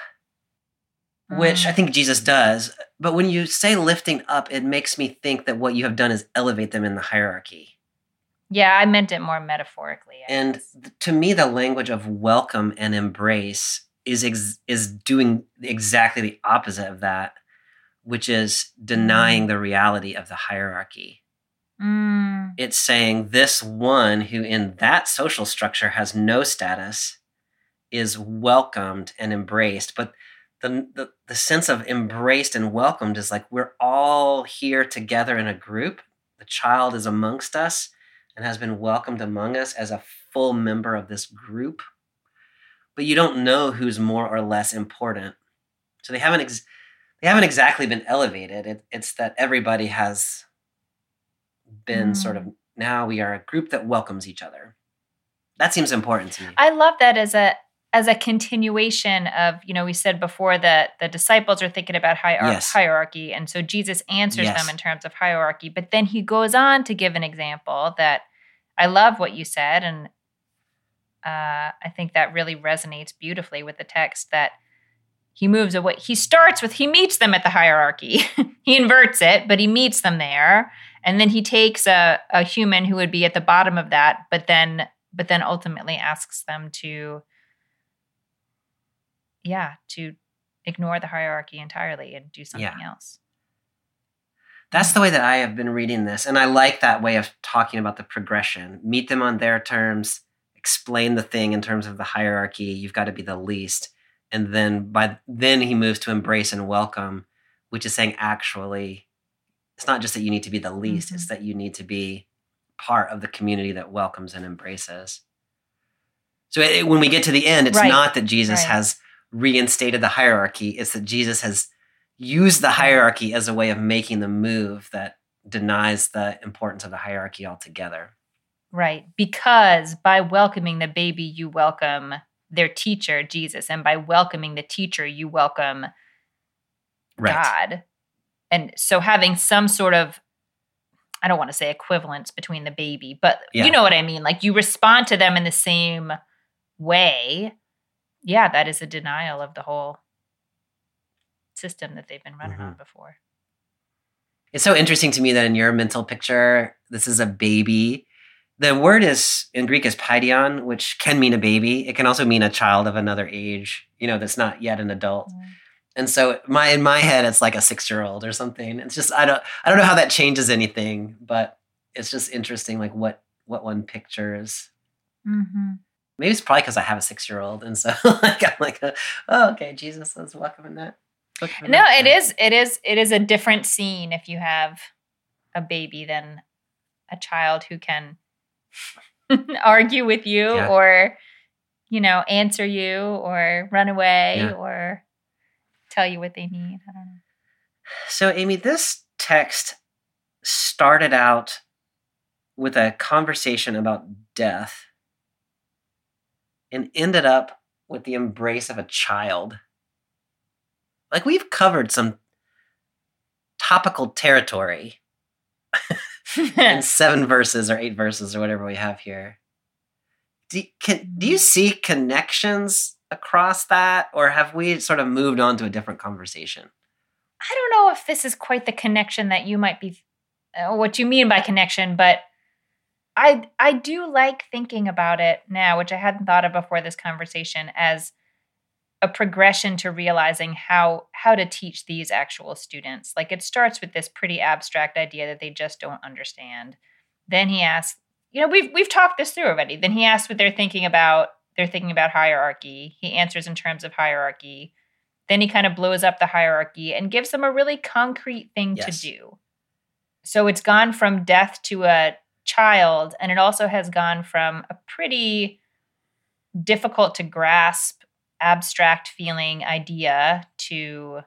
which I Mm. think Jesus does. But when you say lifting up, it makes me think that what you have done is elevate them in the hierarchy. Yeah, I meant it more metaphorically. I And guess. to me, the language of welcome and embrace is ex- is doing exactly the opposite of that, which is denying the reality of the hierarchy. Mm, It's saying this one who in that social structure has no status is welcomed and embraced, but the, the the sense of embraced and welcomed is like we're all here together in a group. The child is amongst us and has been welcomed among us as a full member of this group. But you don't know who's more or less important. So they haven't ex- they haven't exactly been elevated. It, it's that everybody has been mm. sort of now we are a group that welcomes each other. That seems important to me. I love that as a as a continuation of you know we said before that the disciples are thinking about hier- Yes. hierarchy and so jesus answers Yes. them in terms of hierarchy but then he goes on to give an example that i love what you said and uh, i think that really resonates beautifully with the text that he moves away he starts with he meets them at the hierarchy he inverts it but he meets them there and then he takes a, a human who would be at the bottom of that but then but then ultimately asks them to yeah to ignore the hierarchy entirely and do something else That's the way that I have been reading this. And I like that way of talking about the progression. Meet them on their terms, explain the thing in terms of the hierarchy. You've got to be the least. And then by then he moves to embrace and welcome, which is saying actually, it's not just that you need to be the least, it's mm-hmm. that you need to be part of the community that welcomes and embraces. So it, when we get to the end, it's Right. not that Jesus Right. has reinstated the hierarchy, it's that Jesus has used the mm-hmm. hierarchy as a way of making the move that denies the importance of the hierarchy altogether. right because by welcoming the baby you welcome their teacher jesus and by welcoming the teacher you welcome Right. God. And so having some sort of I don't want to say equivalence between the baby, but Yeah. you know what I mean. Like you respond to them in the same way. Yeah, that is a denial of the whole system that they've been running on before. It's so interesting to me that in your mental picture, this is a baby. The word is in Greek is paidion, which can mean a baby. It can also mean a child of another age, you know, that's not yet an adult. And so my in my head, it's like a six year old or something. It's just I don't I don't know how that changes anything, but it's just interesting, like what what one pictures. Mm-hmm. Maybe it's probably because I have a six year old, and so like I'm like, oh, okay, Jesus is welcoming that. welcoming No, that. it is it is it is a different scene if you have a baby than a child who can argue with you Yeah. or you know answer you or run away Yeah. or tell you what they need. I don't know. So, Amy, this text started out with a conversation about death and ended up with the embrace of a child. Like, we've covered some topical territory in seven verses or eight verses or whatever we have here. Do, can, do you see connections across that, or have we sort of moved on to a different conversation? I don't know if this is quite the connection that you might be uh, what you mean by connection, but I I do like thinking about it now, which I hadn't thought of before this conversation as a progression to realizing how how to teach these actual students. Like it starts with this pretty abstract idea that they just don't understand. Then he asks, you know, we've we've talked this through already. Then he asks what they're thinking about. They're thinking about hierarchy. He answers in terms of hierarchy. Then he kind of blows up the hierarchy and gives them a really concrete thing Yes. to do. So it's gone from death to a child, and it also has gone from a pretty difficult to grasp, abstract feeling idea to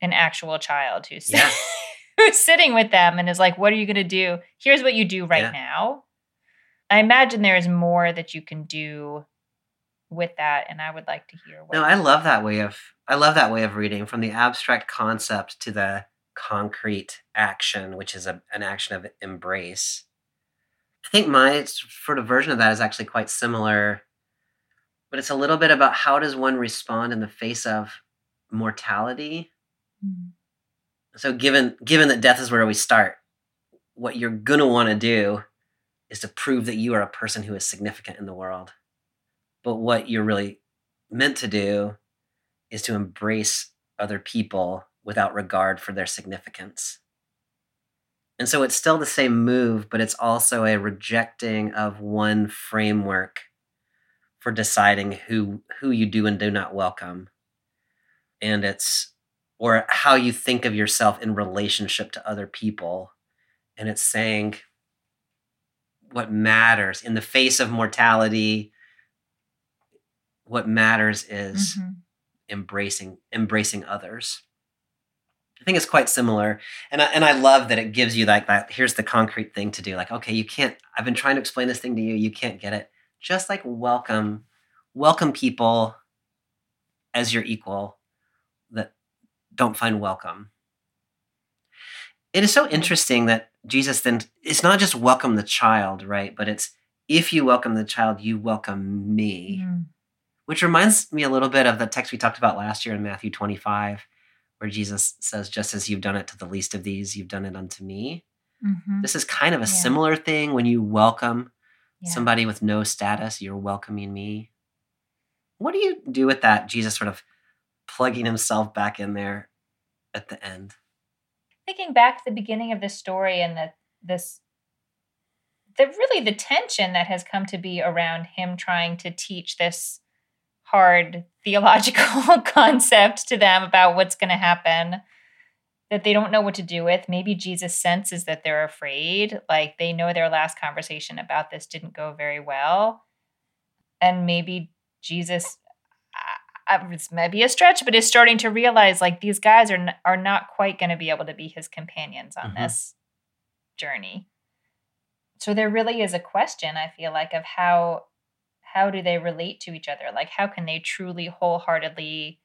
an actual child who's Yeah. who's sitting with them and is like, "What are you going to do? Here's what you do right Yeah. now." I imagine there is more that you can do with that, and I would like to hear. What No, I love that way of I love that way of reading from the abstract concept to the concrete action, which is a, an action of embrace. I think my sort of version of that is actually quite similar, but it's a little bit about how does one respond in the face of mortality. Mm. So given given that death is where we start, what you're gonna want to do is to prove that you are a person who is significant in the world. But what you're really meant to do is to embrace other people without regard for their significance. And so it's still the same move, but it's also a rejecting of one framework for deciding who who you do and do not welcome. And it's or how you think of yourself in relationship to other people. And it's saying what matters in the face of mortality what matters is Mhm. embracing embracing others i think it's quite similar. And I, and I love that it gives you like that here's the concrete thing to do like okay you can't i've been trying to explain this thing to you you can't get it. Just like welcome welcome people as your equal that don't find welcome. It is so interesting that jesus then it's not just welcome the child right but it's if you welcome the child you welcome me. Mm. which reminds me a little bit of the text we talked about last year in Matthew 25, where Jesus says, Just as you've done it to the least of these, you've done it unto me. Mhm. This is kind of a Yeah. similar thing when you welcome Yeah. somebody with no status, you're welcoming me. What do you do with that? Jesus sort of plugging himself back in there at the end. thinking back to the beginning of this story and the this the really the tension that has come to be around him trying to teach this hard theological concept to them about what's going to happen that they don't know what to do with maybe jesus senses that they're afraid like they know their last conversation about this didn't go very well and maybe jesus it's maybe a stretch, but is starting to realize like these guys are n- are not quite going to be able to be his companions on Mhm. this journey. So there really is a question I feel like of how how do they relate to each other? Like how can they truly wholeheartedly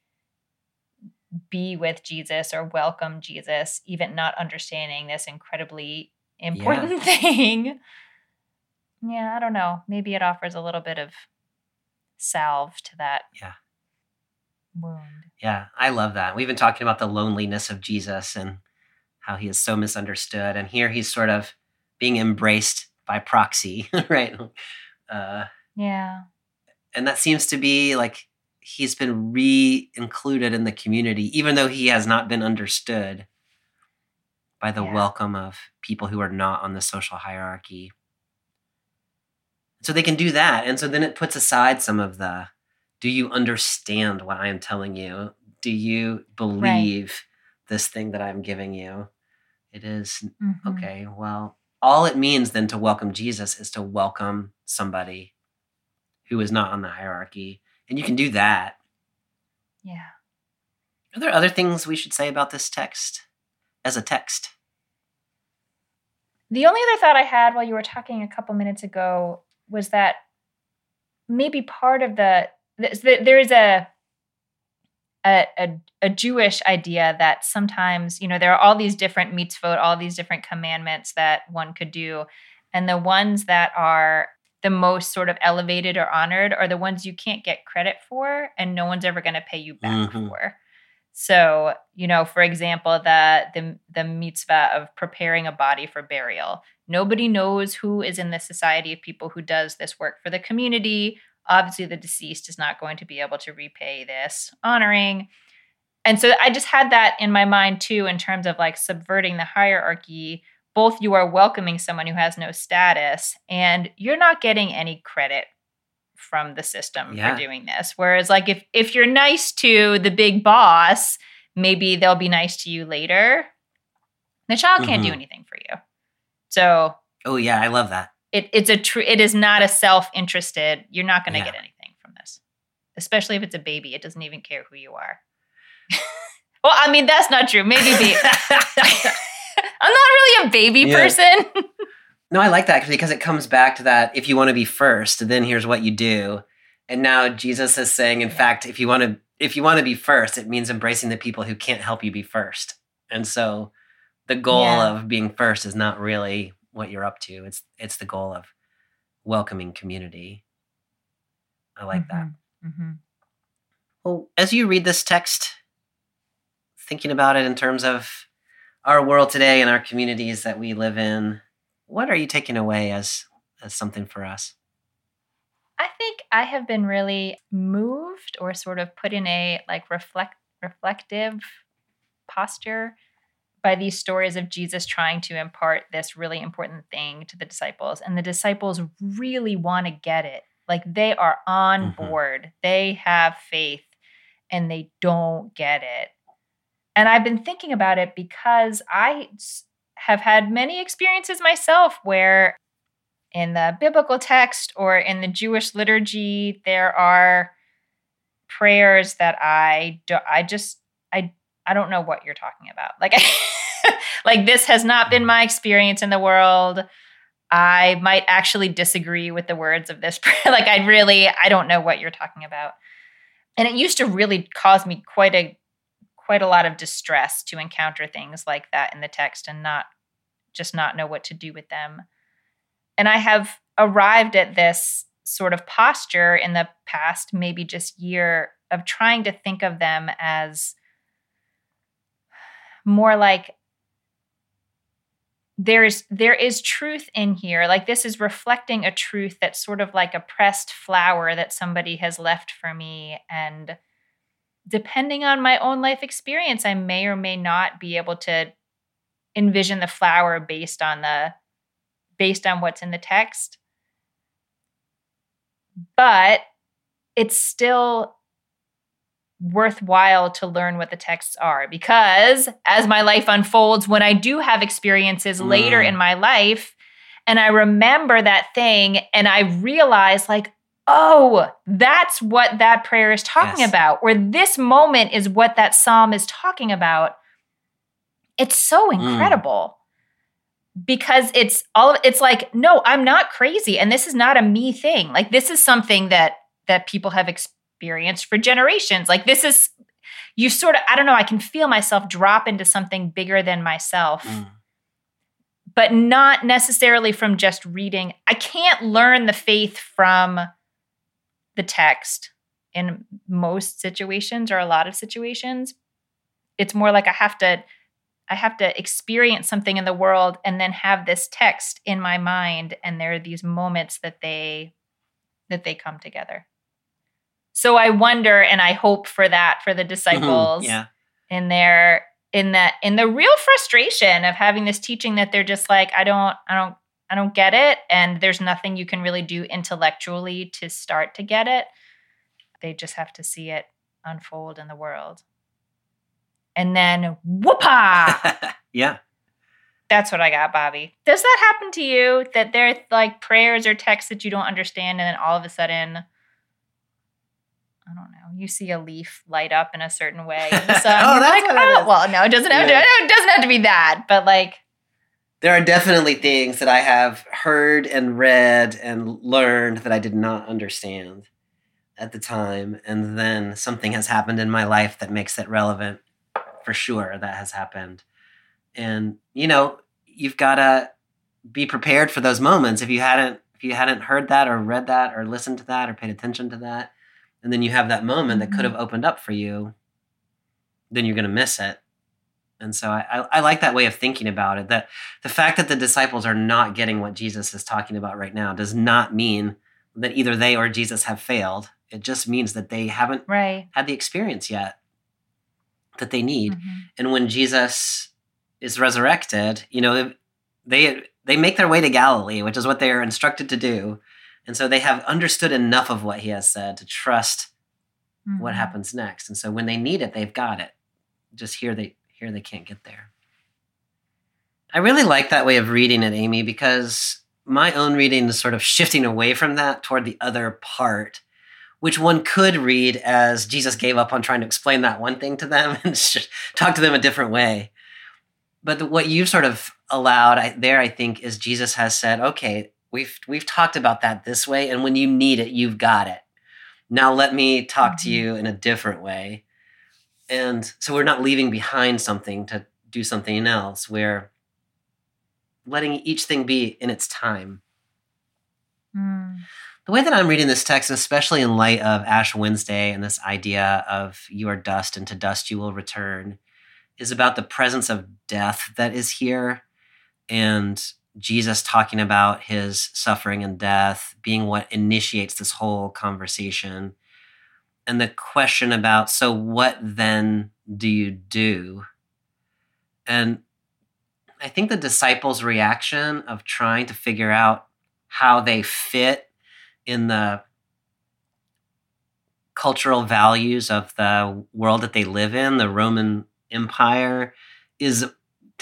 be with Jesus or welcome Jesus, even not understanding this incredibly important thing? Yeah, I don't know. Maybe it offers a little bit of salve to that Yeah. wound. Yeah, I love that. We've been talking about the loneliness of Jesus and how he is so misunderstood. And here he's sort of being embraced by proxy, right? Uh, Yeah. and that seems to be like he's been re included in the community, even though he has not been understood by the Yeah. welcome of people who are not on the social hierarchy. So they can do that. And so then it puts aside some of the do you understand what I am telling you? Do you believe this thing that I'm giving you? It is Mhm. okay. Well, all it means then to welcome Jesus is to welcome somebody who is not on the hierarchy. And you can do that. Yeah. Are there other things we should say about this text as a text? The only other thought I had while you were talking a couple minutes ago was that maybe part of the th- th- there is a, a a a Jewish idea that sometimes you know there are all these different mitzvot, all these different commandments that one could do, and the ones that are the most sort of elevated or honored are the ones you can't get credit for, and no one's ever going to pay you back Mhm. for. So, you know, for example, the the the mitzvah of preparing a body for burial. Nobody knows who is in the society of people who does this work for the community. Obviously, the deceased is not going to be able to repay this honoring. And so I just had that in my mind too, in terms of like subverting the hierarchy. Both you are welcoming someone who has no status, and you're not getting any credit from the system Yeah. for doing this. Whereas, like, if if you're nice to the big boss, maybe they'll be nice to you later. The child can't do Mhm. anything for you. So Oh yeah, I love that. It, it's a true. It is not a self-interested. You're not going to Yeah. get anything from this, especially if it's a baby. It doesn't even care who you are. well, I mean that's not true. Maybe be. I'm not really a baby Yeah. person. No, I like that because it comes back to that if you want to be first, then here's what you do. And now Jesus is saying, in fact, if you want to if you want to be first, it means embracing the people who can't help you be first. And so the goal Yeah. of being first is not really what you're up to. It's it's the goal of welcoming community. I like that. Mm-hmm. Well, as you read this text, thinking about it in terms of our world today and our communities that we live in, what are you taking away as as something for us? I think I have been really moved or sort of put in a like reflect reflective posture by these stories of Jesus trying to impart this really important thing to the disciples and the disciples really want to get it. Like they are on Mhm. board. They have faith and they don't get it. And I've been thinking about it because I have had many experiences myself where in the biblical text or in the Jewish liturgy, there are prayers that I do, I just I I don't know what you're talking about. Like like this has not been mm. my experience in the world. I might actually disagree with the words of this prayer. like I really I don't know what you're talking about. And it used to really cause me quite a quite a lot of distress to encounter things like that in the text and not just not know what to do with them. And I have arrived at this sort of posture in the past, maybe just year, of trying to think of them as more like there is there is truth in here like this is reflecting a truth that's sort of like a pressed flower that somebody has left for me and depending on my own life experience i may or may not be able to envision the flower based on the based on what's in the text but it's still worthwhile to learn what the texts are because as my life unfolds when i do have experiences later Mm. in my life and i remember that thing and i realize like oh that's what that prayer is talking Yes. about or this moment is what that psalm is talking about it's so Mm. incredible because it's all it's like no i'm not crazy and this is not a me thing like this is something that that people have experienced for generations like this is you sort of i don't know i can feel myself drop into something bigger than myself Mm. but not necessarily from just reading i can't learn the faith from the text in most situations or a lot of situations it's more like i have to i have to experience something in the world and then have this text in my mind and there are these moments that they that they come together so i wonder and i hope for that for the disciples. Yeah. in their in that in the real frustration of having this teaching that they're just like i don't i don't i don't get it and there's nothing you can really do intellectually to start to get it they just have to see it unfold in the world and then whoopah yeah. that's what i got bobby does that happen to you that there are like prayers or texts that you don't understand and then all of a sudden I don't know. You see a leaf light up in a certain way. sun, Oh, you're that's like, what oh, well, no, it doesn't have Yeah. to. It doesn't have to be that, but like, There are definitely things that I have heard and read and learned that I did not understand at the time. And then something has happened in my life that makes it relevant. For sure, that has happened. And, you know, you've got to be prepared for those moments. If you hadn't, if you hadn't heard that or read that or listened to that or paid attention to that, and then you have that moment that could mm-hmm. have opened up for you, then you're going to miss it. And so I, I, I like that way of thinking about it. That the fact that the disciples are not getting what Jesus is talking about right now does not mean that either they or Jesus have failed. It just means that they haven't right. had the experience yet that they need. Mhm. And when Jesus is resurrected, you know, they they make their way to Galilee, which is what they are instructed to do. And so they have understood enough of what he has said to trust what Mhm. happens next. And so when they need it, they've got it. Just here they here they can't get there. I really like that way of reading it, Amy, because my own reading is sort of shifting away from that toward the other part, which one could read as Jesus gave up on trying to explain that one thing to them and talk to them a different way. But what you've sort of allowed there, I think, is Jesus has said, okay, we've we've talked about that this way, and when you need it, you've got it. Now let me talk to mm-hmm. you in a different way. And so we're not leaving behind something to do something else. We're letting each thing be in its time. Mm. The way that I'm reading this text, especially in light of Ash Wednesday and this idea of you are dust and to dust you will return, is about the presence of death that is here and Jesus talking about his suffering and death being what initiates this whole conversation. And the question about, so what then do you do? And I think the disciples' reaction of trying to figure out how they fit in the cultural values of the world that they live in, the Roman Empire, is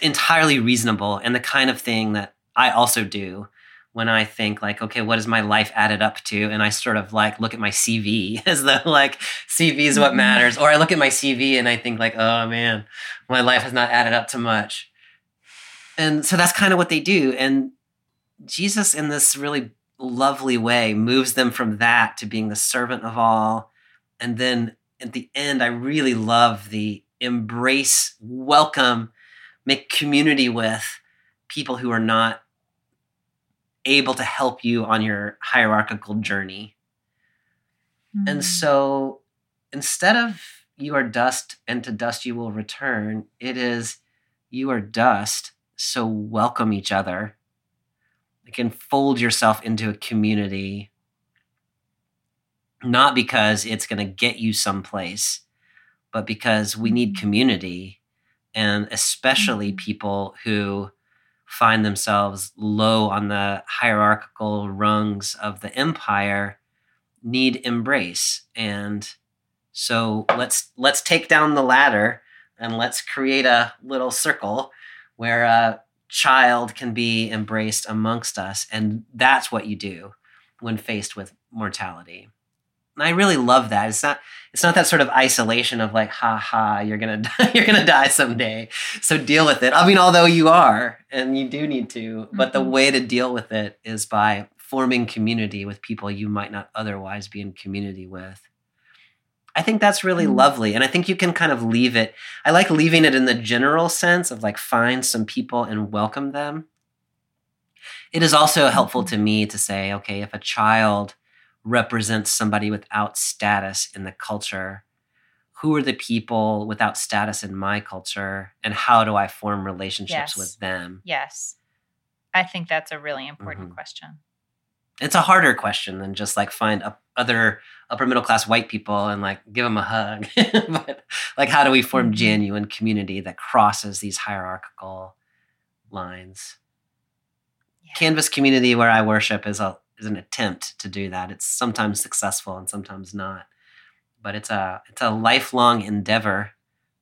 entirely reasonable and the kind of thing that I also do when I think like, okay, what is my life added up to? And I sort of like look at my CV as though like CV is what mm-hmm. matters. Or I look at my CV and I think like, oh man, my life has not added up to much. And so that's kind of what they do. And Jesus, in this really lovely way, moves them from that to being the servant of all. And then at the end, I really love the embrace, welcome, make community with people who are not able to help you on your hierarchical journey. Mm-hmm. And so instead of you are dust and to dust you will return, it is you are dust, so welcome each other. You can fold yourself into a community, not because it's going to get you someplace, but because we need mm-hmm. community and especially mm-hmm. people who find themselves low on the hierarchical rungs of the empire need embrace. And so let's let's take down the ladder and let's create a little circle where a child can be embraced amongst us. And that's what you do when faced with mortality I really love that. It's not it's not that sort of isolation of like, ha ha, you're gonna die, you're gonna die someday. So deal with it. I mean, although you are, and you do need to, but mm-hmm. the way to deal with it is by forming community with people you might not otherwise be in community with. I think that's really mm-hmm. lovely. And I think you can kind of leave it. I like leaving it in the general sense of like find some people and welcome them. It is also helpful mm-hmm. to me to say, okay, if a child represents somebody without status in the culture who are the people without status in my culture and how do i form relationships yes. with them yes i think that's a really important mm-hmm. question it's a harder question than just like find a, other upper middle class white people and like give them a hug but like how do we form mm-hmm. genuine community that crosses these hierarchical lines yeah. canvas community where i worship is a is an attempt to do that. It's sometimes successful and sometimes not. But it's a it's a lifelong endeavor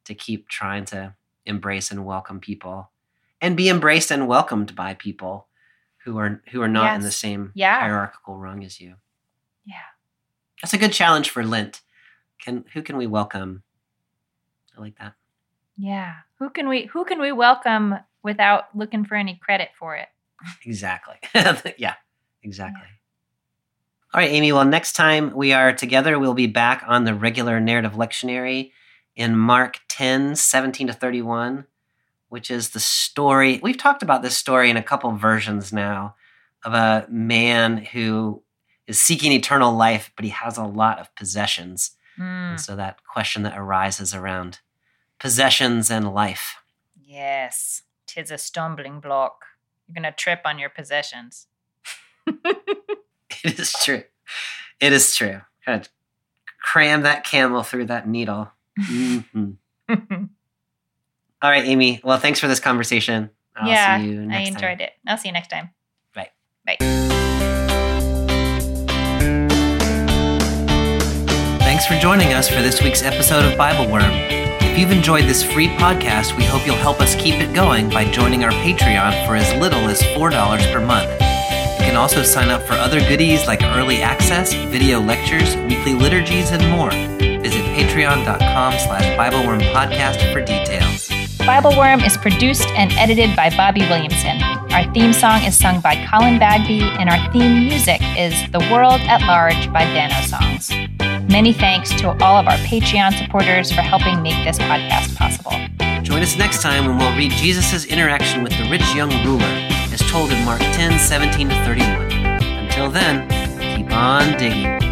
to keep trying to embrace and welcome people and be embraced and welcomed by people who are who are not yes. in the same yeah. hierarchical rung as you. Yeah. That's a good challenge for Lent. Can who can we welcome? I like that. Yeah. Who can we who can we welcome without looking for any credit for it? Exactly. yeah. Exactly. Yeah. All right, Amy. Well, next time we are together, we'll be back on the regular narrative lectionary in Mark 10, 17 to 31, which is the story. We've talked about this story in a couple versions now of a man who is seeking eternal life, but he has a lot of possessions. Mm. And so that question that arises around possessions and life. Yes, tis a stumbling block. You're going to trip on your possessions. it is true. It is true. Kind of cram that camel through that needle. Mm-hmm. All right, Amy. Well, thanks for this conversation. I'll yeah, I enjoyed time. it. I'll see you next time. Bye. Bye. Thanks for joining us for this week's episode of Bible Worm. If you've enjoyed this free podcast, we hope you'll help us keep it going by joining our Patreon for as little as $4 per month. You can also sign up for other goodies like early access, video lectures, weekly liturgies, and more. Visit patreon.com slash biblewormpodcast for details. Bibleworm is produced and edited by Bobby Williamson. Our theme song is sung by Colin Bagby, and our theme music is The World at Large by Dano Songs. Many thanks to all of our Patreon supporters for helping make this podcast possible. Join us next time when we'll read Jesus' interaction with the rich young ruler, as told in Mark 10 17 to 31. Until then, keep on digging.